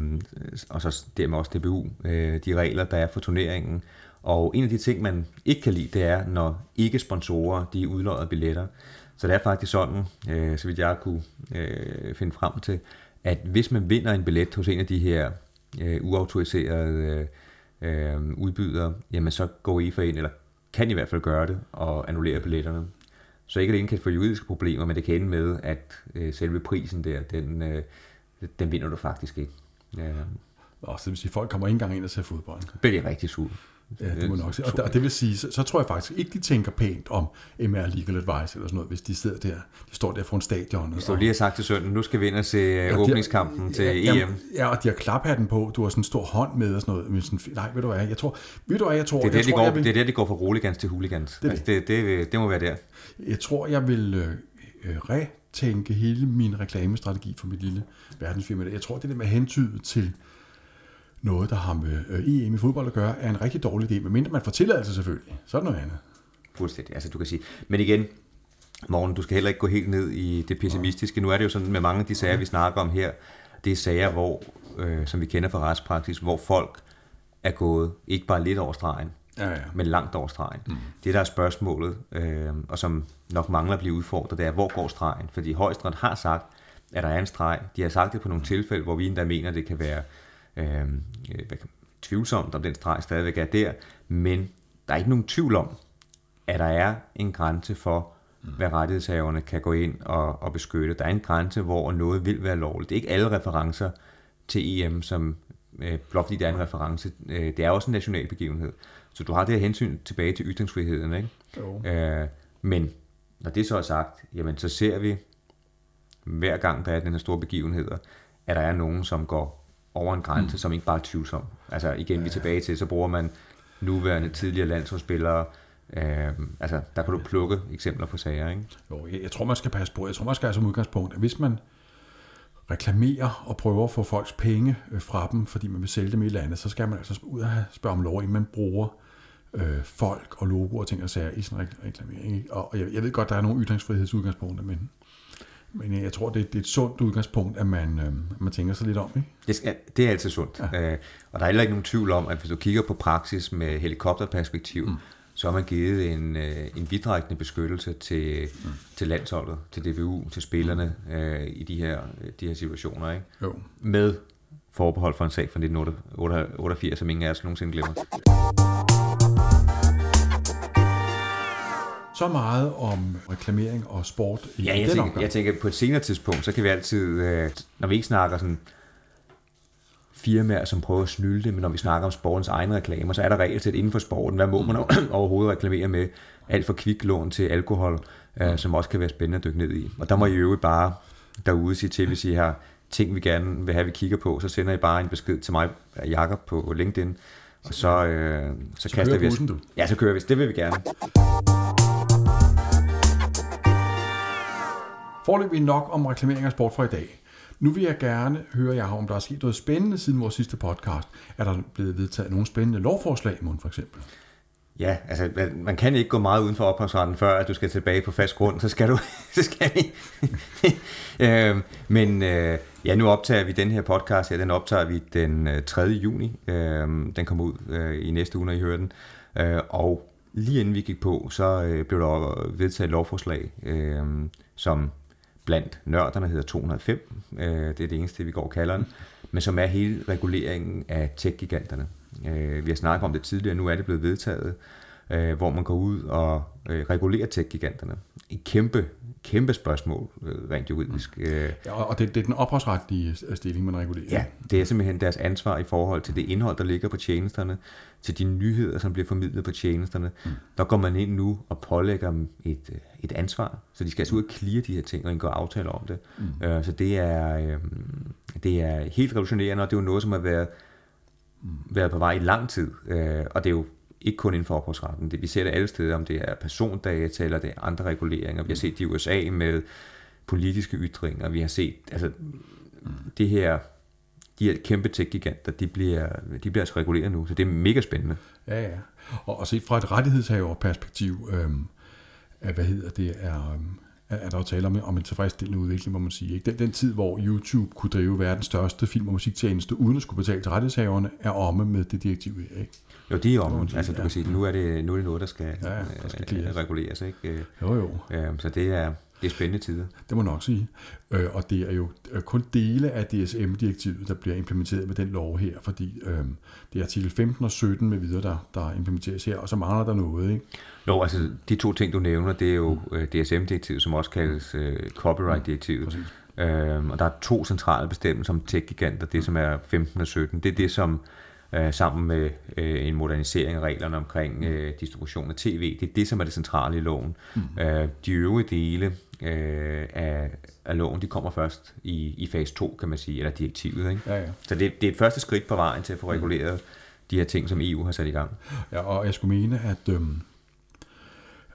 og så dermed også DBU, øh, de regler, der er for turneringen. Og en af de ting, man ikke kan lide, det er, når ikke-sponsorer de udløjer billetter. Så det er faktisk sådan, øh, så vidt jeg kunne øh, finde frem til, at hvis man vinder en billet hos en af de her øh, uautoriserede øh, udbydere, jamen så går I for ind, eller kan i hvert fald gøre det, og annullere billetterne. Så ikke alene kan få juridiske problemer, men det kan ende med, at øh, selve prisen der, den, øh, den vinder du faktisk ikke. Ja. Og så vil sige, at folk kommer ikke engang ind og ser fodbold. Det bliver rigtig sur. Ja, det må nok sige. Og, og det vil sige, så, så tror jeg faktisk ikke, de tænker pænt om MR Legal Advice eller sådan noget, hvis de sidder der, de står der foran stadion. Du lige har sagt til sønnen, nu skal vi ind og se ja, øh, åbningskampen de, til ja, EM. Ja, og de har klaphatten på, du har sådan en stor hånd med og sådan noget. Men sådan, nej, ved du hvad, jeg tror, ved du hvad, jeg tror... Det er der, jeg de, tror, går, vil, det er der, de går fra roligans til hooligans. Det, altså, det, det, det må være der. Jeg tror, jeg vil øh, øh, retænke hele min reklamestrategi for mit lille verdensfirma. Jeg tror, det der med hentydet til noget, der har med øh, EM i fodbold at gøre, er en rigtig dårlig idé, medmindre man får tilladelse selvfølgelig. Så er det noget andet. Fuldstændig, altså du kan sige. Men igen, Morgen, du skal heller ikke gå helt ned i det pessimistiske. Nu er det jo sådan med mange af de sager, vi snakker om her, det er sager, hvor, øh, som vi kender fra retspraksis, hvor folk er gået ikke bare lidt over stregen, ja, ja. men langt over stregen. Mm. Det, der er spørgsmålet, øh, og som nok mangler at blive udfordret, det er, hvor går stregen? Fordi højesteret har sagt, at der er en streg. De har sagt det på nogle tilfælde, hvor vi endda mener, at det kan være øh, hvad kan, tvivlsomt, om den streg stadigvæk er der, men der er ikke nogen tvivl om, at der er en grænse for, mm. hvad rettighedshaverne kan gå ind og, og beskytte. Der er en grænse, hvor noget vil være lovligt. Det er ikke alle referencer til EM, som øh, blot fordi der er en reference. Øh, det er også en national begivenhed. Så du har det her hensyn tilbage til ytringsfriheden. Ikke? Jo. Øh, men når det så er sagt, jamen så ser vi hver gang der er den her store begivenheder, at der er nogen, som går over en grænse, mm. som ikke bare er tvivlsom. Altså igen, vi er tilbage til, så bruger man nuværende tidligere landsholdsspillere, Øh, altså, der kan du plukke eksempler på sager, ikke? Jo, jeg, jeg tror, man skal passe på. Jeg tror, man skal have som udgangspunkt, at hvis man reklamerer og prøver at få folks penge øh, fra dem, fordi man vil sælge dem i landet, så skal man altså ud og spørge om lov, inden man bruger øh, folk og logoer og ting og sager i sådan en reklamering. Og jeg, jeg ved godt, der er nogle ytringsfrihedsudgangspunkter, men men jeg tror, det er, det er et sundt udgangspunkt, at man, øh, man tænker sig lidt om. Ikke? Det, skal, det er altid sundt. Ja. Øh, og der er heller ikke nogen tvivl om, at hvis du kigger på praksis med helikopterperspektiv, mm. så har man givet en, øh, en vidtrækkende beskyttelse til, mm. til landsholdet, til DBU, til spillerne øh, i de her, de her situationer. Ikke? Jo. Med forbehold for en sag fra 1988, som ingen af os nogensinde glemmer. Så meget om reklamering og sport i ja, jeg den tænker, omgang. jeg tænker, på et senere tidspunkt, så kan vi altid, øh, når vi ikke snakker sådan firmaer, som prøver at snylde det, men når vi snakker om sportens egne reklamer, så er der regelsæt inden for sporten. Hvad må man overhovedet reklamere med? Alt fra kviklån til alkohol, øh, som også kan være spændende at dykke ned i. Og der må I jo bare derude sige til, hvis I har ting, vi gerne vil have, vi kigger på, så sender I bare en besked til mig, Jakob, på LinkedIn, og så, øh, så, så kaster vi os. Ja, så kører vi. Det vil vi gerne. Forløbig nok om reklamering af sport for i dag. Nu vil jeg gerne høre jer om der er sket noget spændende siden vores sidste podcast. Er der blevet vedtaget nogle spændende lovforslag i for eksempel? Ja, altså man kan ikke gå meget uden for ophavsretten, før at du skal tilbage på fast grund, så skal du, så skal vi. øh, men øh, ja, nu optager vi den her podcast, ja, den optager vi den øh, 3. Juni. Øh, den kommer ud øh, i næste uge, når I hører den. Øh, og lige inden vi gik på, så øh, blev der vedtaget et lovforslag, øh, som blandt nørderne hedder 205. Øh, det er det eneste, vi går og kalder den. Men som er hele reguleringen af tech-giganterne. Øh, vi har snakket om det tidligere, nu er det blevet vedtaget øh, hvor man går ud og øh, regulerer tech-giganterne. En kæmpe, kæmpe spørgsmål, øh, rent juridisk. Mm. Ja, og det, det er den ophavsretlige stilling, man regulerer. Ja, det er simpelthen deres ansvar i forhold til det indhold, der ligger på tjenesterne, til de nyheder, som bliver formidlet på tjenesterne. Mm. Der går man ind nu og pålægger dem et, øh, et ansvar, så de skal altså ud og clear de her ting og indgå aftaler om det. Mm. Øh, så det er, øh, det er helt revolutionerende, og det er jo noget, som har været, mm. været på vej i lang tid. Øh, og det er jo ikke kun inden for ophavsretten. Det, vi ser det alle steder, om det er persondata eller det er andre reguleringer. Vi har set det i USA med politiske ytringer. Vi har set, altså, det her, de her kæmpe tech-giganter, de bliver, de bliver altså reguleret nu, så det er mega spændende. Ja, ja. Og, og set fra et rettighedshaverperspektiv, øhm, hvad hedder det, er, øhm, er der jo tale om, om en tilfredsstillende udvikling, må man sige. Ikke? Den, den tid, hvor YouTube kunne drive verdens største film- og musiktjeneste, uden at skulle betale til rettighedshaverne, er omme med det direktiv. Ikke? Jo, de er om. Altså, du kan sige, nu er det, nu er det noget, der skal, ja, der skal øh, reguleres. Ikke? Jo, jo. Øh, så det er, det er spændende tider. Det må nok sige. Øh, og det er jo kun dele af DSM-direktivet, der bliver implementeret med den lov her, fordi øh, det er artikel 15 og 17 med videre, der, der implementeres her, og så mangler der noget. Ikke? Jo, altså de to ting, du nævner, det er jo mm. DSM-direktivet, som også kaldes øh, copyright-direktivet. Mm, øh, og der er to centrale bestemmelser om tech-giganter, det som er 15 og 17. Det er det, som øh, sammen med øh, en modernisering af reglerne omkring øh, distribution af tv. Det er det, som er det centrale i loven. Mm. Øh, de øvrige dele øh, af, af loven, de kommer først i, i fase 2, kan man sige, eller direktivet. Ikke? Ja, ja. Så det, det er et første skridt på vejen til at få reguleret mm. de her ting, som EU har sat i gang. Ja, og jeg skulle mene, at... Øhm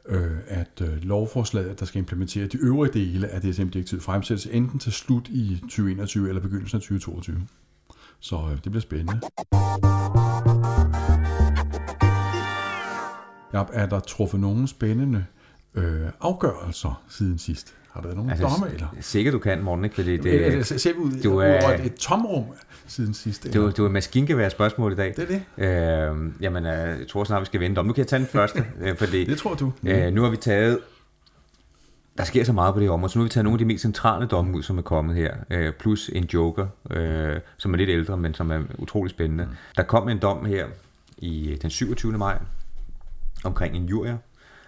øh, at øh, lovforslaget, der skal implementere de øvrige dele af DSM-direktivet, fremsættes enten til slut i 2021 eller begyndelsen af 2022. Så øh, det bliver spændende. Ja, er der truffet nogle spændende øh, afgørelser siden sidst? Har der været nogle altså, dommer, eller? Sikkert du kan, Morten, ikke? Fordi det, det, det ser ud du er, et, et tomrum siden sidst. Eller? Du, du er maskingevær spørgsmål i dag. Det er det. Øh, jamen, øh, jeg tror snart, vi skal vente om. Nu kan jeg tage den første. Øh, fordi, det tror du. Øh, nu har vi taget der sker så meget på det område, så nu har vi taget nogle af de mest centrale domme ud, som er kommet her, øh, plus en joker, øh, som er lidt ældre, men som er utrolig spændende. Mm. Der kom en dom her i den 27. maj omkring en jury,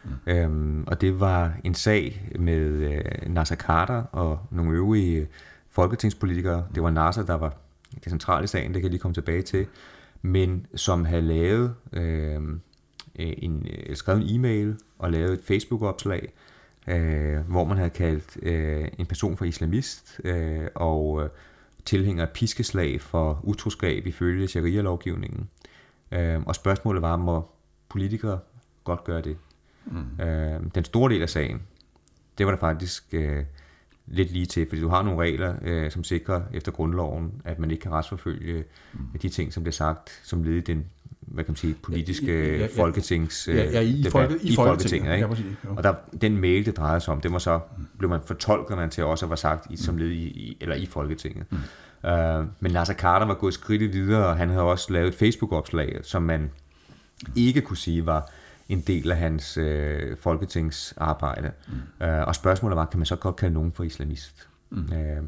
mm. øhm, og det var en sag med øh, Nasser Carter og nogle øvrige øh, folketingspolitikere. Det var Nasser, der var det centrale sagen, det kan jeg lige komme tilbage til, men som havde lavet øhm, øh, en, øh, skrevet en e-mail og lavet et Facebook-opslag, øh, hvor man havde kaldt øh, en person for islamist øh, og øh, tilhænger af piskeslag for utroskab ifølge sharia-lovgivningen. Øh, og spørgsmålet var, må politikere godt gøre det? Mm. Øh, den store del af sagen, det var der faktisk øh, lidt lige til, fordi du har nogle regler, øh, som sikrer efter grundloven, at man ikke kan retsforfølge mm. de ting, som bliver sagt som led i den hvad kan man sige, politiske ja, ja, ja, folketings ja, ja, i, debat, folke, i, i Folketinget. Ikke? Ja, og der, den mail, det drejede sig om, det var så, blev man fortolket man til også at var sagt i, som led i, i, eller i Folketinget. Mm. Uh, men Nasser Carter var gået skridt videre, og han havde også lavet et Facebook-opslag, som man ikke kunne sige var en del af hans øh, folketingsarbejde. Mm. Uh, og spørgsmålet var, kan man så godt kalde nogen for islamist? Mm. Uh,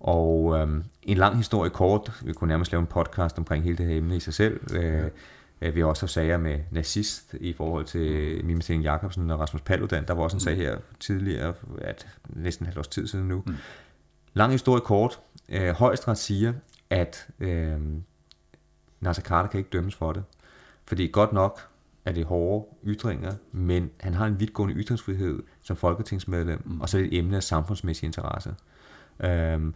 og øh, en lang historie kort, vi kunne nærmest lave en podcast omkring hele det her emne i sig selv. Øh, vi har også haft sager med nazist i forhold til Mime Sten Jacobsen og Rasmus Paludan. Der var også en sag her tidligere, at næsten halvt års tid siden nu. Mm. Lang historie kort. Øh, Højesteret siger, at øh, Nasser Carter kan ikke dømmes for det. Fordi godt nok er det hårde ytringer, men han har en vidtgående ytringsfrihed som folketingsmedlem, mm. og så er det et emne af samfundsmæssig interesse. Øhm,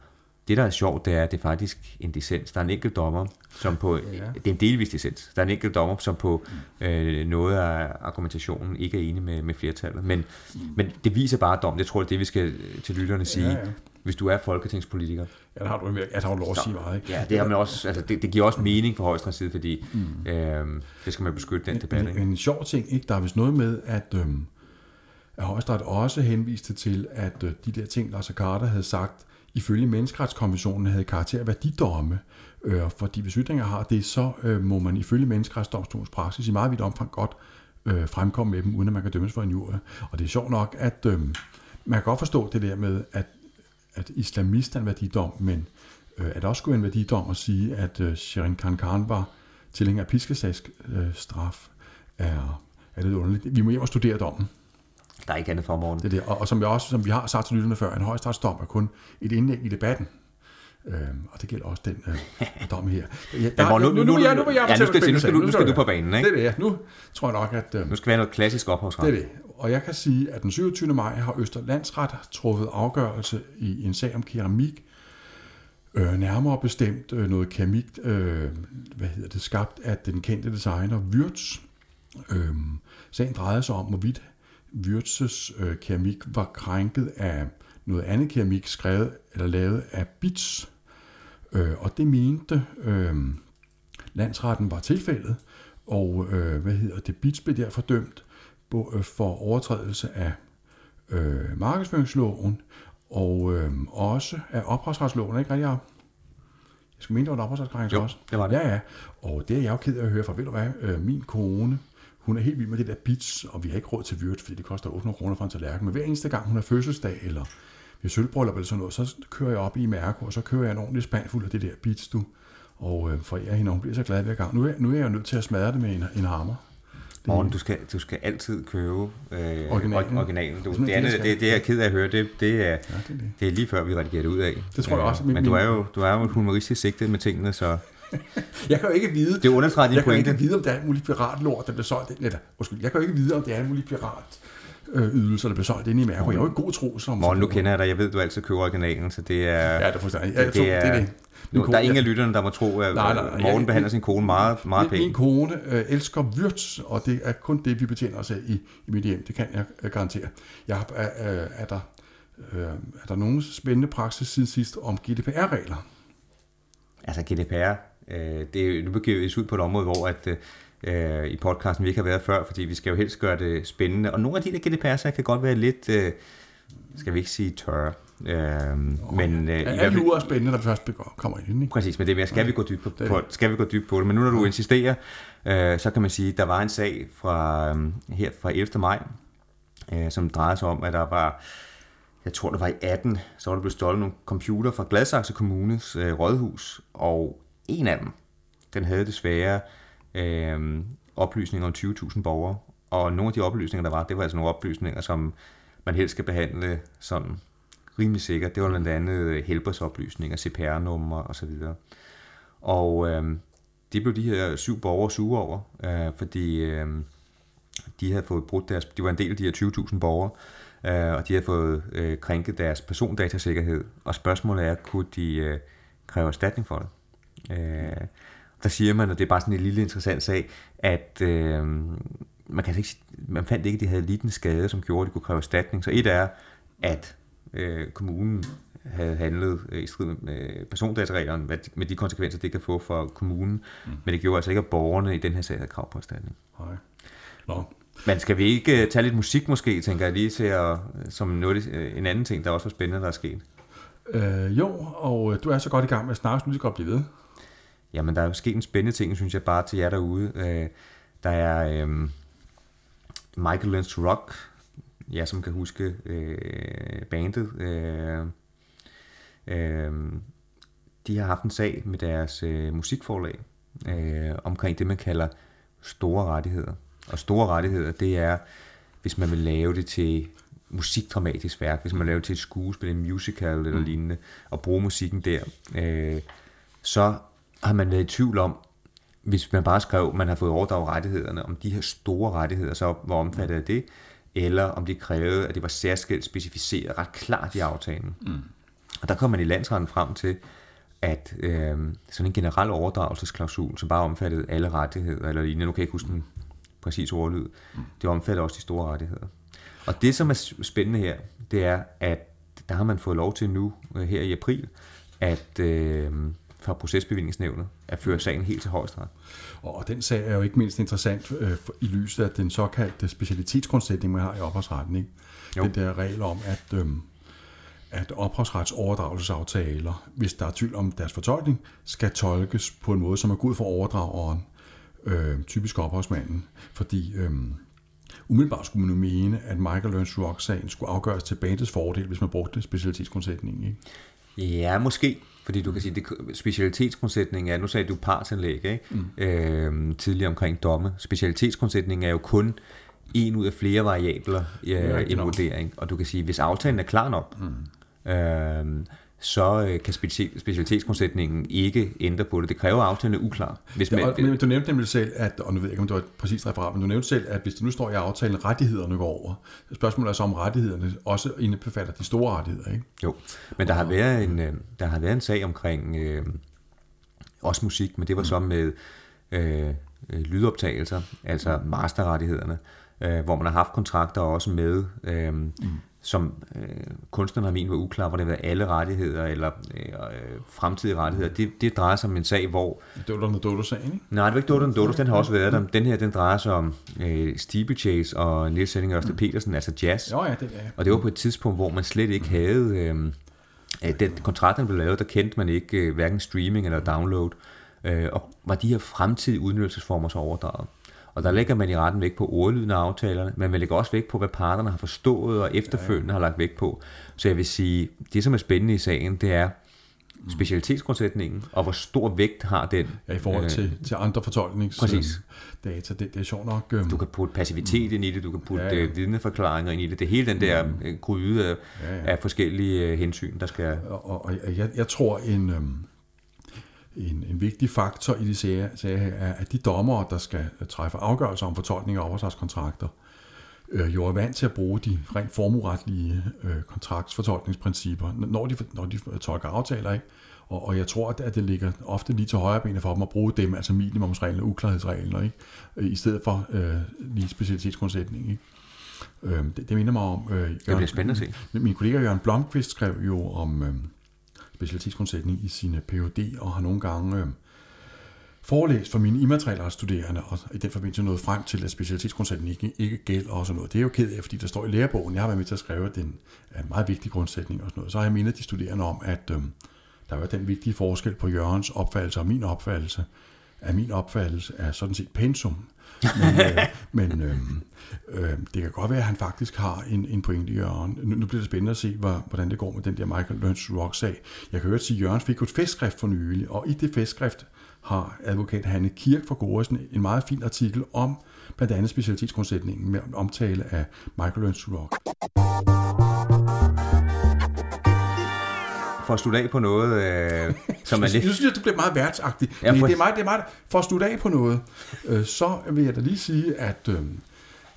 det, der er sjovt, det er, at det er faktisk en dissens. Der er en enkelt dommer, som på... Ja. Det er en delvis dissens. Der er en enkelt dommer, som på øh, noget af argumentationen ikke er enig med, med flertallet. Men, mm. men det viser bare dom. Det tror jeg, det vi skal til lytterne sige. Ja, ja. Hvis du er folketingspolitiker. Ja, der har du, ja, der har du lov at sige meget. Ikke? Ja, det, har man også, altså, det, det giver også mening for højesteret side, fordi mm. øh, det skal man beskytte den debat. En, en, en sjov ting, ikke? der er vist noget med, at... Øh, at højesteret også henviste til, at øh, de der ting, Lars Carter havde sagt, ifølge menneskeretskonventionen havde karakter af værdidomme. Øh, fordi hvis ytringer har det, så øh, må man ifølge menneskeretsdomstolens praksis i meget vidt omfang godt øh, fremkomme med dem, uden at man kan dømmes for en jury. Og det er sjovt nok, at øh, man kan godt forstå det der med, at, at islamist er en værdidom, men øh, at også skulle en værdidom at sige, at øh, Sherin Khan Khan var tilhænger af piskesagsstraf, øh, er, er det underligt. Vi må hjem og studere dommen. Der er ikke andet for morgen. Det er det. Og, og som, jeg også, som vi har sagt til lytterne før, en højstrafsdom er kun et indlæg i debatten. Øhm, og det gælder også den øh, dom her. Ja, der, Men, nu, nu, nu, nu, jeg, nu, jeg ja, nu skal, nu skal, du, nu skal du på banen, ikke? Det er det. Nu tror jeg nok, at... Øh, nu skal vi have noget klassisk ophavsret. Det er det. Og jeg kan sige, at den 27. maj har Østerlandsret truffet afgørelse i en sag om keramik, øh, nærmere bestemt øh, noget keramik, øh, hvad hedder det, skabt af den kendte designer Wirtz. Øh, sagen drejede sig om, hvorvidt Wirtz's øh, keramik var krænket af noget andet keramik skrevet eller lavet af bits. Øh, og det mente øh, landsretten var tilfældet, og øh, hvad hedder det, bits blev derfor dømt for overtrædelse af øh, markedsføringsloven, og øh, også af ophavsretsloven, ikke rigtigt? Jeg skal mene, det var en også. det var det. Ja, ja. Og det er jeg jo ked af at høre, for ved du hvad, øh, min kone, hun er helt vild med det der bits, og vi har ikke råd til vyrt, fordi det koster 800 kroner fra en tallerken. Men hver eneste gang, hun har fødselsdag, eller vi har sølvbryllup eller sådan noget, så kører jeg op i Mærko, og så kører jeg en ordentlig spand fuld af det der bits, du. Og øh, forærer hende, og hun bliver så glad hver gang. Nu er, nu er jeg jo nødt til at smadre det med en, en hammer. Morgen, du skal, du skal altid købe øh, originalen. originalen. Du, det, andet, det, det, det er jeg ked af at høre. Det, det, er, ja, det, er det. det er lige før, vi redigerer det ud af. Det tror jeg også. Min, men du er jo, du er jo humoristisk sigtet med tingene, så... jeg kan jo ikke vide... Det understreger din Jeg pointe. kan ikke vide, om der er en mulig piratlort, der bliver solgt... Eller, undskyld, jeg kan jo ikke vide, om det er en mulig pirat ydelser, der bliver solgt inde i Mærko. Jeg er jo ikke god tro som... Morgen, nu kender jeg dig. Jeg ved, du altid køber originalen, så det er... Ja, det forstår jeg. Ja, det, det, er, det er det. Nu, kone, der er ingen af lytterne, der må tro, at nej, nej, nej, Morgen behandler sin kone meget, meget pænt. Min kone øh, elsker Wirtz, og det er kun det, vi betjener os af i, i mit hjem. Det kan jeg øh, garantere. Jeg, er, øh, er, der, øh, er der nogen spændende praksis siden sidst om GDPR-regler? Altså GDPR, øh, det er, nu begiver vi os ud på et område, hvor at, øh, i podcasten vi ikke har været før, fordi vi skal jo helst gøre det spændende. Og nogle af de der GDPR'er kan godt være lidt, øh, skal vi ikke sige tørre. Øh, men, øh, er jura er spændende, når først kommer ind. Ikke? Præcis, men det er mere, skal vi gå dybt på, på, skal vi gå dybt på det? Men nu når du insisterer, øh, så kan man sige, at der var en sag fra, øh, her fra 11. maj, øh, som drejede sig om, at der var, jeg tror det var i 18, så var der blevet stjålet nogle computer fra Gladsaxe Kommunes øh, rådhus, og en af dem, den havde desværre øh, oplysninger om 20.000 borgere, og nogle af de oplysninger, der var, det var altså nogle oplysninger, som man helst skal behandle sådan rimelig sikkert. Det var blandt andet øh, helbredsoplysninger, CPR-numre osv. Og øh, det blev de her syv borgere sure over, øh, fordi øh, de havde fået brudt deres, de var en del af de her 20.000 borgere, øh, og de havde fået øh, krænket deres persondatasikkerhed. Og spørgsmålet er, kunne de øh, kræve erstatning for det? Øh, der siger man, og det er bare sådan en lille interessant sag, at øh, man, kan ikke, man fandt ikke, at de havde lidt en skade, som gjorde, at de kunne kræve erstatning. Så et er, at øh, kommunen havde handlet øh, i strid med persondatareglerne, med, med de konsekvenser, det kan få for kommunen, mm. men det gjorde altså ikke, at borgerne i den her sag havde krav på erstatning. Nej. Nå. Men skal vi ikke uh, tage lidt musik måske, tænker jeg lige til at, som noget, en anden ting, der også var spændende, der er sket? Øh, jo, og du er så godt i gang med at snakke, så du skal blive ved. Jamen, der er jo sket en spændende ting, synes jeg, bare til jer derude. Øh, der er øh, Michael Lynch Rock, jeg som kan huske øh, bandet. Øh, øh, de har haft en sag med deres øh, musikforlag øh, omkring det, man kalder store rettigheder. Og store rettigheder, det er, hvis man vil lave det til musikdramatisk værk, hvis man vil lave det til et skuespil, en musical eller mm. lignende, og bruge musikken der, øh, så har man været i tvivl om, hvis man bare skrev, at man har fået overdraget rettighederne, om de her store rettigheder så var omfattet af det, eller om de krævede, at det var særskilt specificeret ret klart i aftalen. Mm. Og der kom man i landsretten frem til, at øh, sådan en generel overdragelsesklausul, som bare omfattede alle rettigheder, eller lignende, nu kan jeg ikke huske den præcis ordlyd, mm. det omfatter også de store rettigheder. Og det, som er spændende her, det er, at der har man fået lov til nu, øh, her i april, at øh, fra procesbevillingsnævnet at føre sagen helt til højesteret. Og den sag er jo ikke mindst interessant øh, i lyset af den såkaldte specialitetsgrundsætning, man har i ophavsretten. Ikke? Jo. Den der regel om, at, øh, at ophavsretsoverdragelsesaftaler, hvis der er tvivl om deres fortolkning, skal tolkes på en måde, som er god for overdrageren, øh, typisk ophavsmanden. Fordi øh, umiddelbart skulle man jo mene, at Michael Learns Rock-sagen skulle afgøres til bandets fordel, hvis man brugte specialitetsgrundsætningen. Ikke? Ja, måske. Fordi du kan sige, at specialitetsgrundsætningen er, nu sagde du partsanlæg, ikke? Mm. Øhm, tidligere omkring domme. Specialitetsgrundsætningen er jo kun en ud af flere variabler i en vurdering. Og du kan sige, hvis aftalen er klar nok, mm. øh, så øh, kan specialitetsgrundsætningen ikke ændre på det. Det kræver, aftalen er uklar. Hvis man, ja, og, men du nævnte nemlig selv, at, og nu ved jeg ikke, om det var et præcist referat, men du nævnte selv, at hvis det nu står i aftalen, at rettighederne går over, spørgsmålet er så, om rettighederne også indebefatter de store rettigheder, ikke? Jo, men der har været en, øh, der har været en sag omkring øh, også musik, men det var så med øh, lydoptagelser, altså masterrettighederne, øh, hvor man har haft kontrakter også med øh, mm som øh, kunstneren har ment var uklar, hvor det var alle rettigheder eller øh, øh, fremtidige rettigheder. Det, det drejer sig om en sag, hvor... Det var den Dodo-sagen, ikke? Nej, det var ikke Dodo Dodo, den har også været der. Den her, den drejer sig om øh, Steeplechase og Niels Sending og mm. Petersen, altså jazz. Jo, ja, det, ja. Og det var på et tidspunkt, hvor man slet ikke havde... Øh, den kontrakt, der blev lavet, der kendte man ikke øh, hverken streaming eller download. Øh, og var de her fremtidige udnyttelsesformer så overdraget. Og der lægger man i retten vægt på ordlyden af aftalerne, men man lægger også vægt på, hvad parterne har forstået og efterfølgende har lagt vægt på. Så jeg vil sige, det som er spændende i sagen, det er specialitetsgrundsætningen, og hvor stor vægt har den. Ja, i forhold til, øh, til andre fortolkningsdata. Det, det er sjovt nok. Øh, du kan putte passivitet ind i det, du kan putte ja, ja. Øh, vidneforklaringer ind i det. Det er hele den der mm. gryde af, ja, ja. af forskellige øh, hensyn, der skal... Og, og, og jeg, jeg tror, en... Øh, en, en vigtig faktor i de sager, sager her er, at de dommere, der skal træffe afgørelser om fortolkning af oversagskontrakter, øh, jo er vant til at bruge de rent formueretlige øh, kontraktsfortolkningsprincipper, når de, når de tolker aftaler. Ikke? Og, og jeg tror, at det ligger ofte lige til højre benet for dem at bruge dem, altså minimumsregler og uklarhedsregler, ikke? i stedet for øh, lige specialitetsgrundsætning. Ikke? Øh, det, det minder mig om... Øh, det bliver spændende at se. Min kollega Jørgen Blomqvist skrev jo om... Øh, specialitetsgrundsætning i sine Ph.D. og har nogle gange øh, forelæst for mine immaterielle studerende, og i den forbindelse nået frem til, at specialitetsgrundsætningen ikke, ikke gælder og sådan noget. Det er jo ked af, fordi der står i lærebogen, jeg har været med til at skrive, at den er en meget vigtig grundsætning og sådan noget. Så har jeg mindet de studerende om, at øh, der var den vigtige forskel på Jørgens opfattelse og min opfattelse, at min opfattelse er sådan set pensum, men, øh, men øh, øh, det kan godt være, at han faktisk har en, en pointe i Jørgen. Nu, nu bliver det spændende at se, hvad, hvordan det går med den der Michael Lynch Rock-sag. Jeg kan høre sige, at Jørgen fik et festskrift for nylig, og i det festskrift har advokat Hanne Kirk for Goresen en meget fin artikel om blandt andet specialitetsgrundsætningen med omtale af Michael Lynch Rock. For at slutte af på noget, øh, som er lidt... Jeg synes, det bliver meget værtsagtigt. Ja, for... Det er meget, det er meget, for at slutte af på noget, øh, så vil jeg da lige sige, at øh,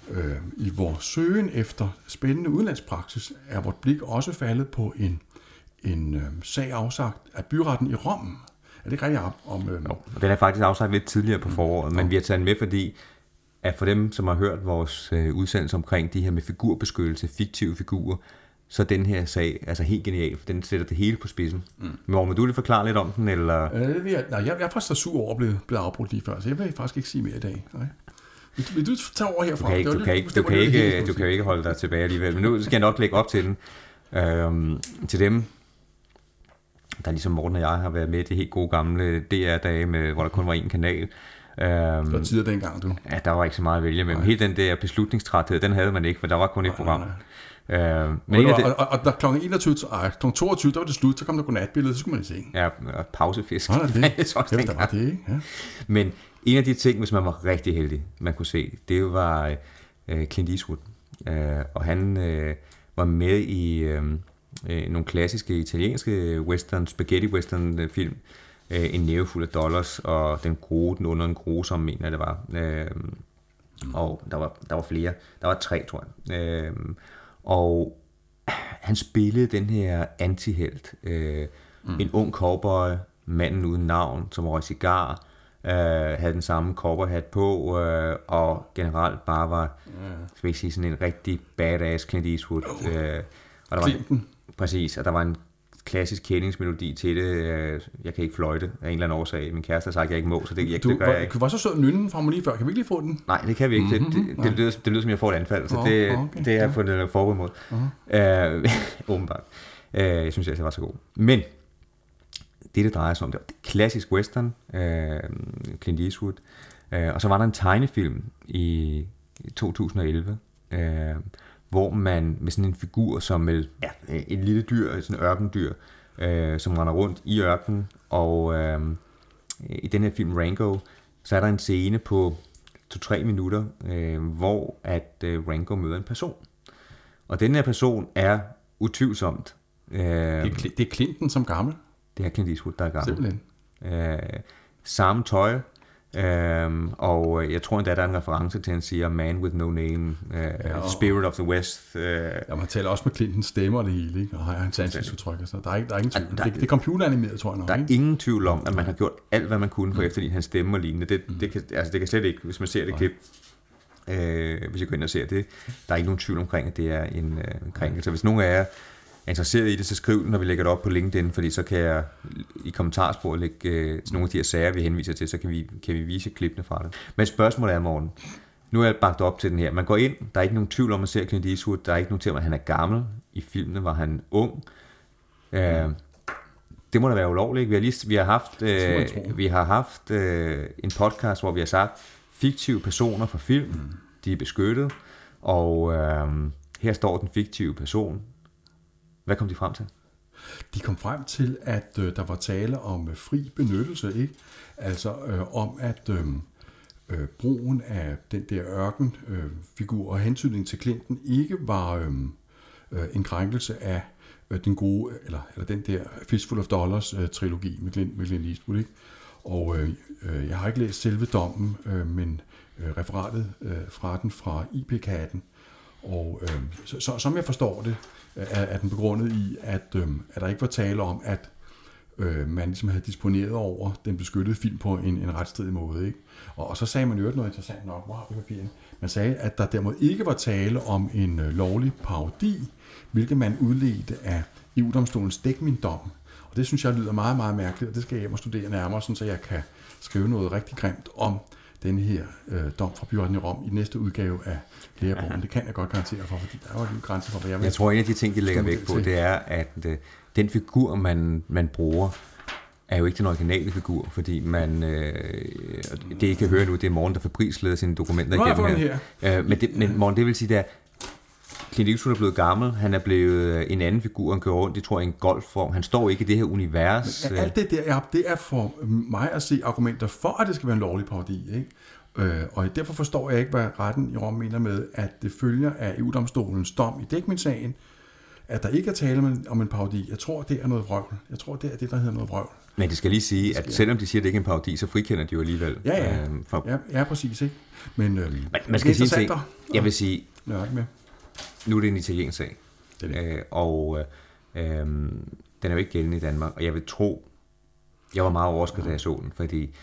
øh, i vores søgen efter spændende udlandspraksis, er vort blik også faldet på en, en øh, sag afsagt af byretten i Rom. Er det ikke rigtigt om... Øh... Jo, den er faktisk afsagt lidt tidligere på foråret, men vi har taget den med, fordi at for dem, som har hørt vores øh, udsendelse omkring de her med figurbeskyttelse, fiktive figurer, så den her sag altså helt genial, for den sætter det hele på spidsen. Mm. Men vil du lige forklare lidt om den? Eller? Øh, jeg, nej, jeg, jeg er faktisk så sur over at blive, blive afbrudt lige før, så jeg vil faktisk ikke sige mere i dag. Nej. Vil, vil du tage over herfra? Du kan ikke, du kan ikke, du kan ikke, du kan ikke holde dig tilbage alligevel, men nu skal jeg nok lægge op til den. Øhm, til dem, der ligesom Morten og jeg har været med i de helt gode gamle DR-dage, med, hvor der kun var én kanal. Øhm, det var tider dengang, du. Ja, der var ikke så meget at vælge med. Men hele den der beslutningstræthed, den havde man ikke, for der var kun et program. Nej, nej. Øh, men og, det, og, og, der kl. 21, ej, kl. 22, der var det slut, så kom der godnatbillede, så skulle man se. Ja, og pausefisk. Nå, det, det, det, det var det, ikke? Ja. Men en af de ting, hvis man var rigtig heldig, man kunne se, det var øh, Clint Eastwood. Øh, og han øh, var med i øh, øh, nogle klassiske italienske western, spaghetti western øh, film. Øh, en næve fuld af dollars, og den gode, den under en gro, som mener det var. Øh, og der var, der var flere. Der var tre, tror jeg. Øh, og han spillede den her antihelt. Øh, mm. En ung cowboy, manden uden navn, som røg cigar, øh, havde den samme cowboyhat på, øh, og generelt bare var, yeah. skal vi sige, sådan en rigtig badass Clint Eastwood. Øh, og der var, præcis, og der var en klassisk kendingsmelodi til det. Øh, jeg kan ikke fløjte af en eller anden årsag. Min kæreste har sagt, at jeg ikke må, så det, jeg, du, det gør jeg ikke. Du var så sød nynnen fra lige før. Kan vi ikke lige få den? Nej, det kan vi ikke. Mm-hmm. Det, det, det, lyder, det lyder som, jeg får et anfald, så det, oh, okay. det har jeg fundet forbud mod. Uh-huh. Uh, åbenbart. Uh, jeg synes, jeg var så god. Men det, det drejer sig om, det var klassisk western, uh, Clint Eastwood. Uh, og så var der en tegnefilm i 2011, uh, hvor man med sådan en figur som med, ja, et lille dyr, sådan en ørkendyr, øh, som render rundt i ørkenen, og øh, i den her film Rango, så er der en scene på to-tre minutter, øh, hvor at øh, Rango møder en person. Og den her person er utvivlsomt. Øh, det, er, det er Clinton som gammel? Det er Clint Eastwood, der er gammel. Simpelthen. Øh, samme tøj, Øhm, og jeg tror endda, der er en reference til, at han siger Man with no name, uh, ja, Spirit of the West. Uh, ja, man taler også med Clintons stemme og det hele, ikke? og hans ansigtsudtryk. Så der er, ikke, der er ingen tvivl. Der, det, det er computeranimeret, tror jeg nok. Der er ikke? ingen tvivl om, at man har gjort alt, hvad man kunne for mm. efterligne hans stemme og lignende. Det, mm. det, kan, altså, det kan slet ikke, hvis man ser det klip, øh, hvis jeg går ind og ser det, der er ikke nogen tvivl omkring, at det er en, øh, en krænkelse. Hvis nogen af jer er interesseret i det, så skriv det, når vi lægger det op på LinkedIn, fordi så kan jeg i kommentarsporet lægge øh, nogle af de her sager, vi henviser til, så kan vi, kan vi vise klippene fra det. Men spørgsmålet er, morgen. Nu er jeg bagt op til den her. Man går ind, der er ikke nogen tvivl om, at man ser Clint Eastwood, der er ikke nogen tvivl om, at han er gammel. I filmene var han ung. Øh, det må da være ulovligt. Vi har, lige, vi har haft, øh, vi har haft øh, en podcast, hvor vi har sagt, fiktive personer fra film, mm. de er beskyttet, og øh, her står den fiktive person hvad kom de frem til? De kom frem til, at øh, der var tale om øh, fri benyttelse, ikke? Altså øh, om, at øh, øh, brugen af den der ørkenfigur øh, og hentydning til Clinton ikke var øh, øh, en krænkelse af øh, den gode, eller, eller den der Fistful of Dollars øh, trilogi med Clint, med Clint Eastwood, ikke? Og øh, øh, jeg har ikke læst selve dommen, øh, men øh, referatet øh, fra den fra IP-katten. Og øh, så, så, som jeg forstår det, øh, er, er den begrundet i, at, øh, at der ikke var tale om, at øh, man ligesom havde disponeret over den beskyttede film på en, en retstridig måde. Ikke? Og, og så sagde man jo noget interessant nok, hvor har vi papiren? Man sagde, at der dermed ikke var tale om en øh, lovlig parodi, hvilket man udledte af EU-domstolens dækmindom. Og det synes jeg lyder meget, meget mærkeligt, og det skal jeg hjem og studere nærmere, sådan, så jeg kan skrive noget rigtig grimt om den her øh, dom fra byretten i Rom i næste udgave af lærebogen. Det kan jeg godt garantere for, fordi der er jo en grænse for, hvad jeg vil. Jeg tror, en af de ting, de lægger væk på, det er, at øh, den figur, man, man bruger, er jo ikke den originale figur, fordi man, øh, det I kan høre nu, det er Morgen, der fabriks sine dokumenter igennem her. her. Øh, men, det, men Morgen, det vil sige, at Clint Eastwood er blevet gammel, han er blevet øh, en anden figur, han kører rundt, det tror jeg, en golfform. Han står ikke i det her univers. Men alt det der, ja, det er for mig at se argumenter for, at det skal være en lovlig parodi. Ikke? Øh, og derfor forstår jeg ikke, hvad retten i Rom mener med, at det følger af EU-domstolens dom i dækmindsagen, at der ikke er tale om en parodi. Jeg tror, det er noget vrøvl. Jeg tror, det er det, der hedder noget vrøvl. Men det skal lige sige, at selvom de siger, at det ikke er en parodi, så frikender de jo alligevel. Ja, ja. Øh, for... ja, ja præcis. Ikke? Men, øh, man, man skal sige ting. Jeg vil sige, med. Nu er det en italiensk sag. Det er det. Øh, og øh, øh, den er jo ikke gældende i Danmark, og jeg vil tro, jeg var meget overrasket, da jeg så den, fordi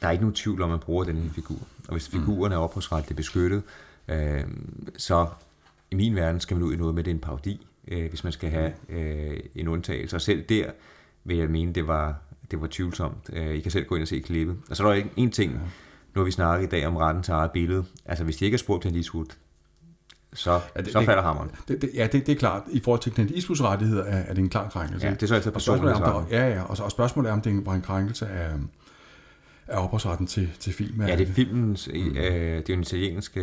der er ikke nogen tvivl om, at man bruger den her figur. Og hvis figuren er ophavsretligt beskyttet, øh, så i min verden skal man ud i noget med, det en parodi, øh, hvis man skal have øh, en undtagelse. Og selv der vil jeg mene, det var, det var tvivlsomt. Øh, I kan selv gå ind og se klippet. Og så er der en ting, nu har vi snakket i dag om retten til eget billede. Altså hvis de ikke har spurgt Clint Eastwood, så, ja, det, så falder hammeren. Det, det, ja, det, det er klart. I forhold til Clint Eastwoods rettigheder er, er det en klar krænkelse. Ja, det er så altså personligt. Ja, ja, og, og spørgsmålet er, om det var en krænkelse af, af ophavsretten til, til film. Ja, det er filmens, mm. øh, det er en italiensk øh,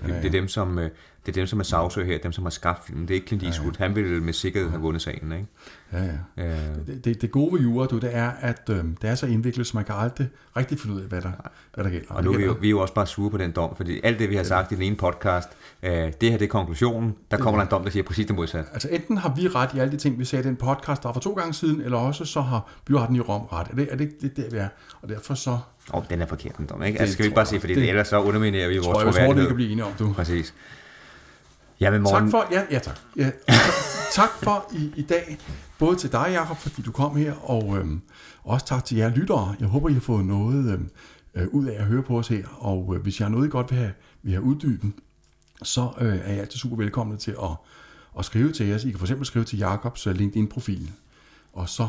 film. Ja, ja. Det er dem, som, øh, det er dem, som er sagsøger her, dem, som har skabt filmen. Det er ikke Clint Eastwood. Ja, ja. Han ville med sikkerhed have vundet sagen, ikke? Ja, ja. Øh. Det, det, det gode ved jura, du, det er, at øh, det er så indviklet, så man kan aldrig rigtig finde ud af, hvad der, hvad der gælder. Og nu er vi, jo, vi er jo også bare sure på den dom, fordi alt det, vi har sagt ja. i den ene podcast, øh, det her det er konklusionen. Der kommer der en dom, der siger præcis det modsatte. Altså enten har vi ret i alle de ting, vi sagde i den podcast, der var for to gange siden, eller også så har byretten i Rom ret. Er det er det, det der, vi er? Og derfor så... Oh, den er forkert, den dom, ikke? Altså, skal vi ikke bare sige, fordi det, ellers så underminerer vi vores troværdighed. Tror jeg, vi kan blive enige om, du. Præcis. Ja, men morgen... Tak for, ja, ja tak. Ja, tak for i, i dag, både til dig, Jacob, fordi du kom her, og øhm, også tak til jer lyttere. Jeg håber, I har fået noget øhm, øh, ud af at høre på os her, og øh, hvis jeg har noget, I godt vil have, vil have uddybet, så øh, er jeg altid super velkommen til at, at skrive til os. I kan for eksempel skrive til Jakobs øh, LinkedIn-profil, og så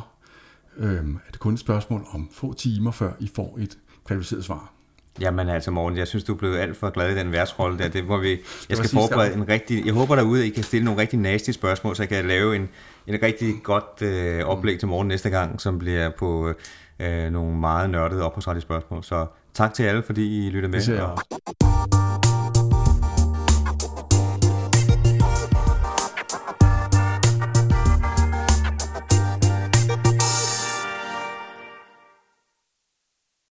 øh, er det kun et spørgsmål om få timer, før I får et kvalificeret svar. Jamen altså Morten, jeg synes, du er blevet alt for glad i den værtsrolle der. Det må vi, jeg skal forberede en rigtig... Jeg håber derude, at I kan stille nogle rigtig nasty spørgsmål, så jeg kan lave en, en rigtig godt øh, oplæg til morgen næste gang, som bliver på øh, nogle meget nørdede ophavsrettige spørgsmål. Så tak til alle, fordi I lytter med. Det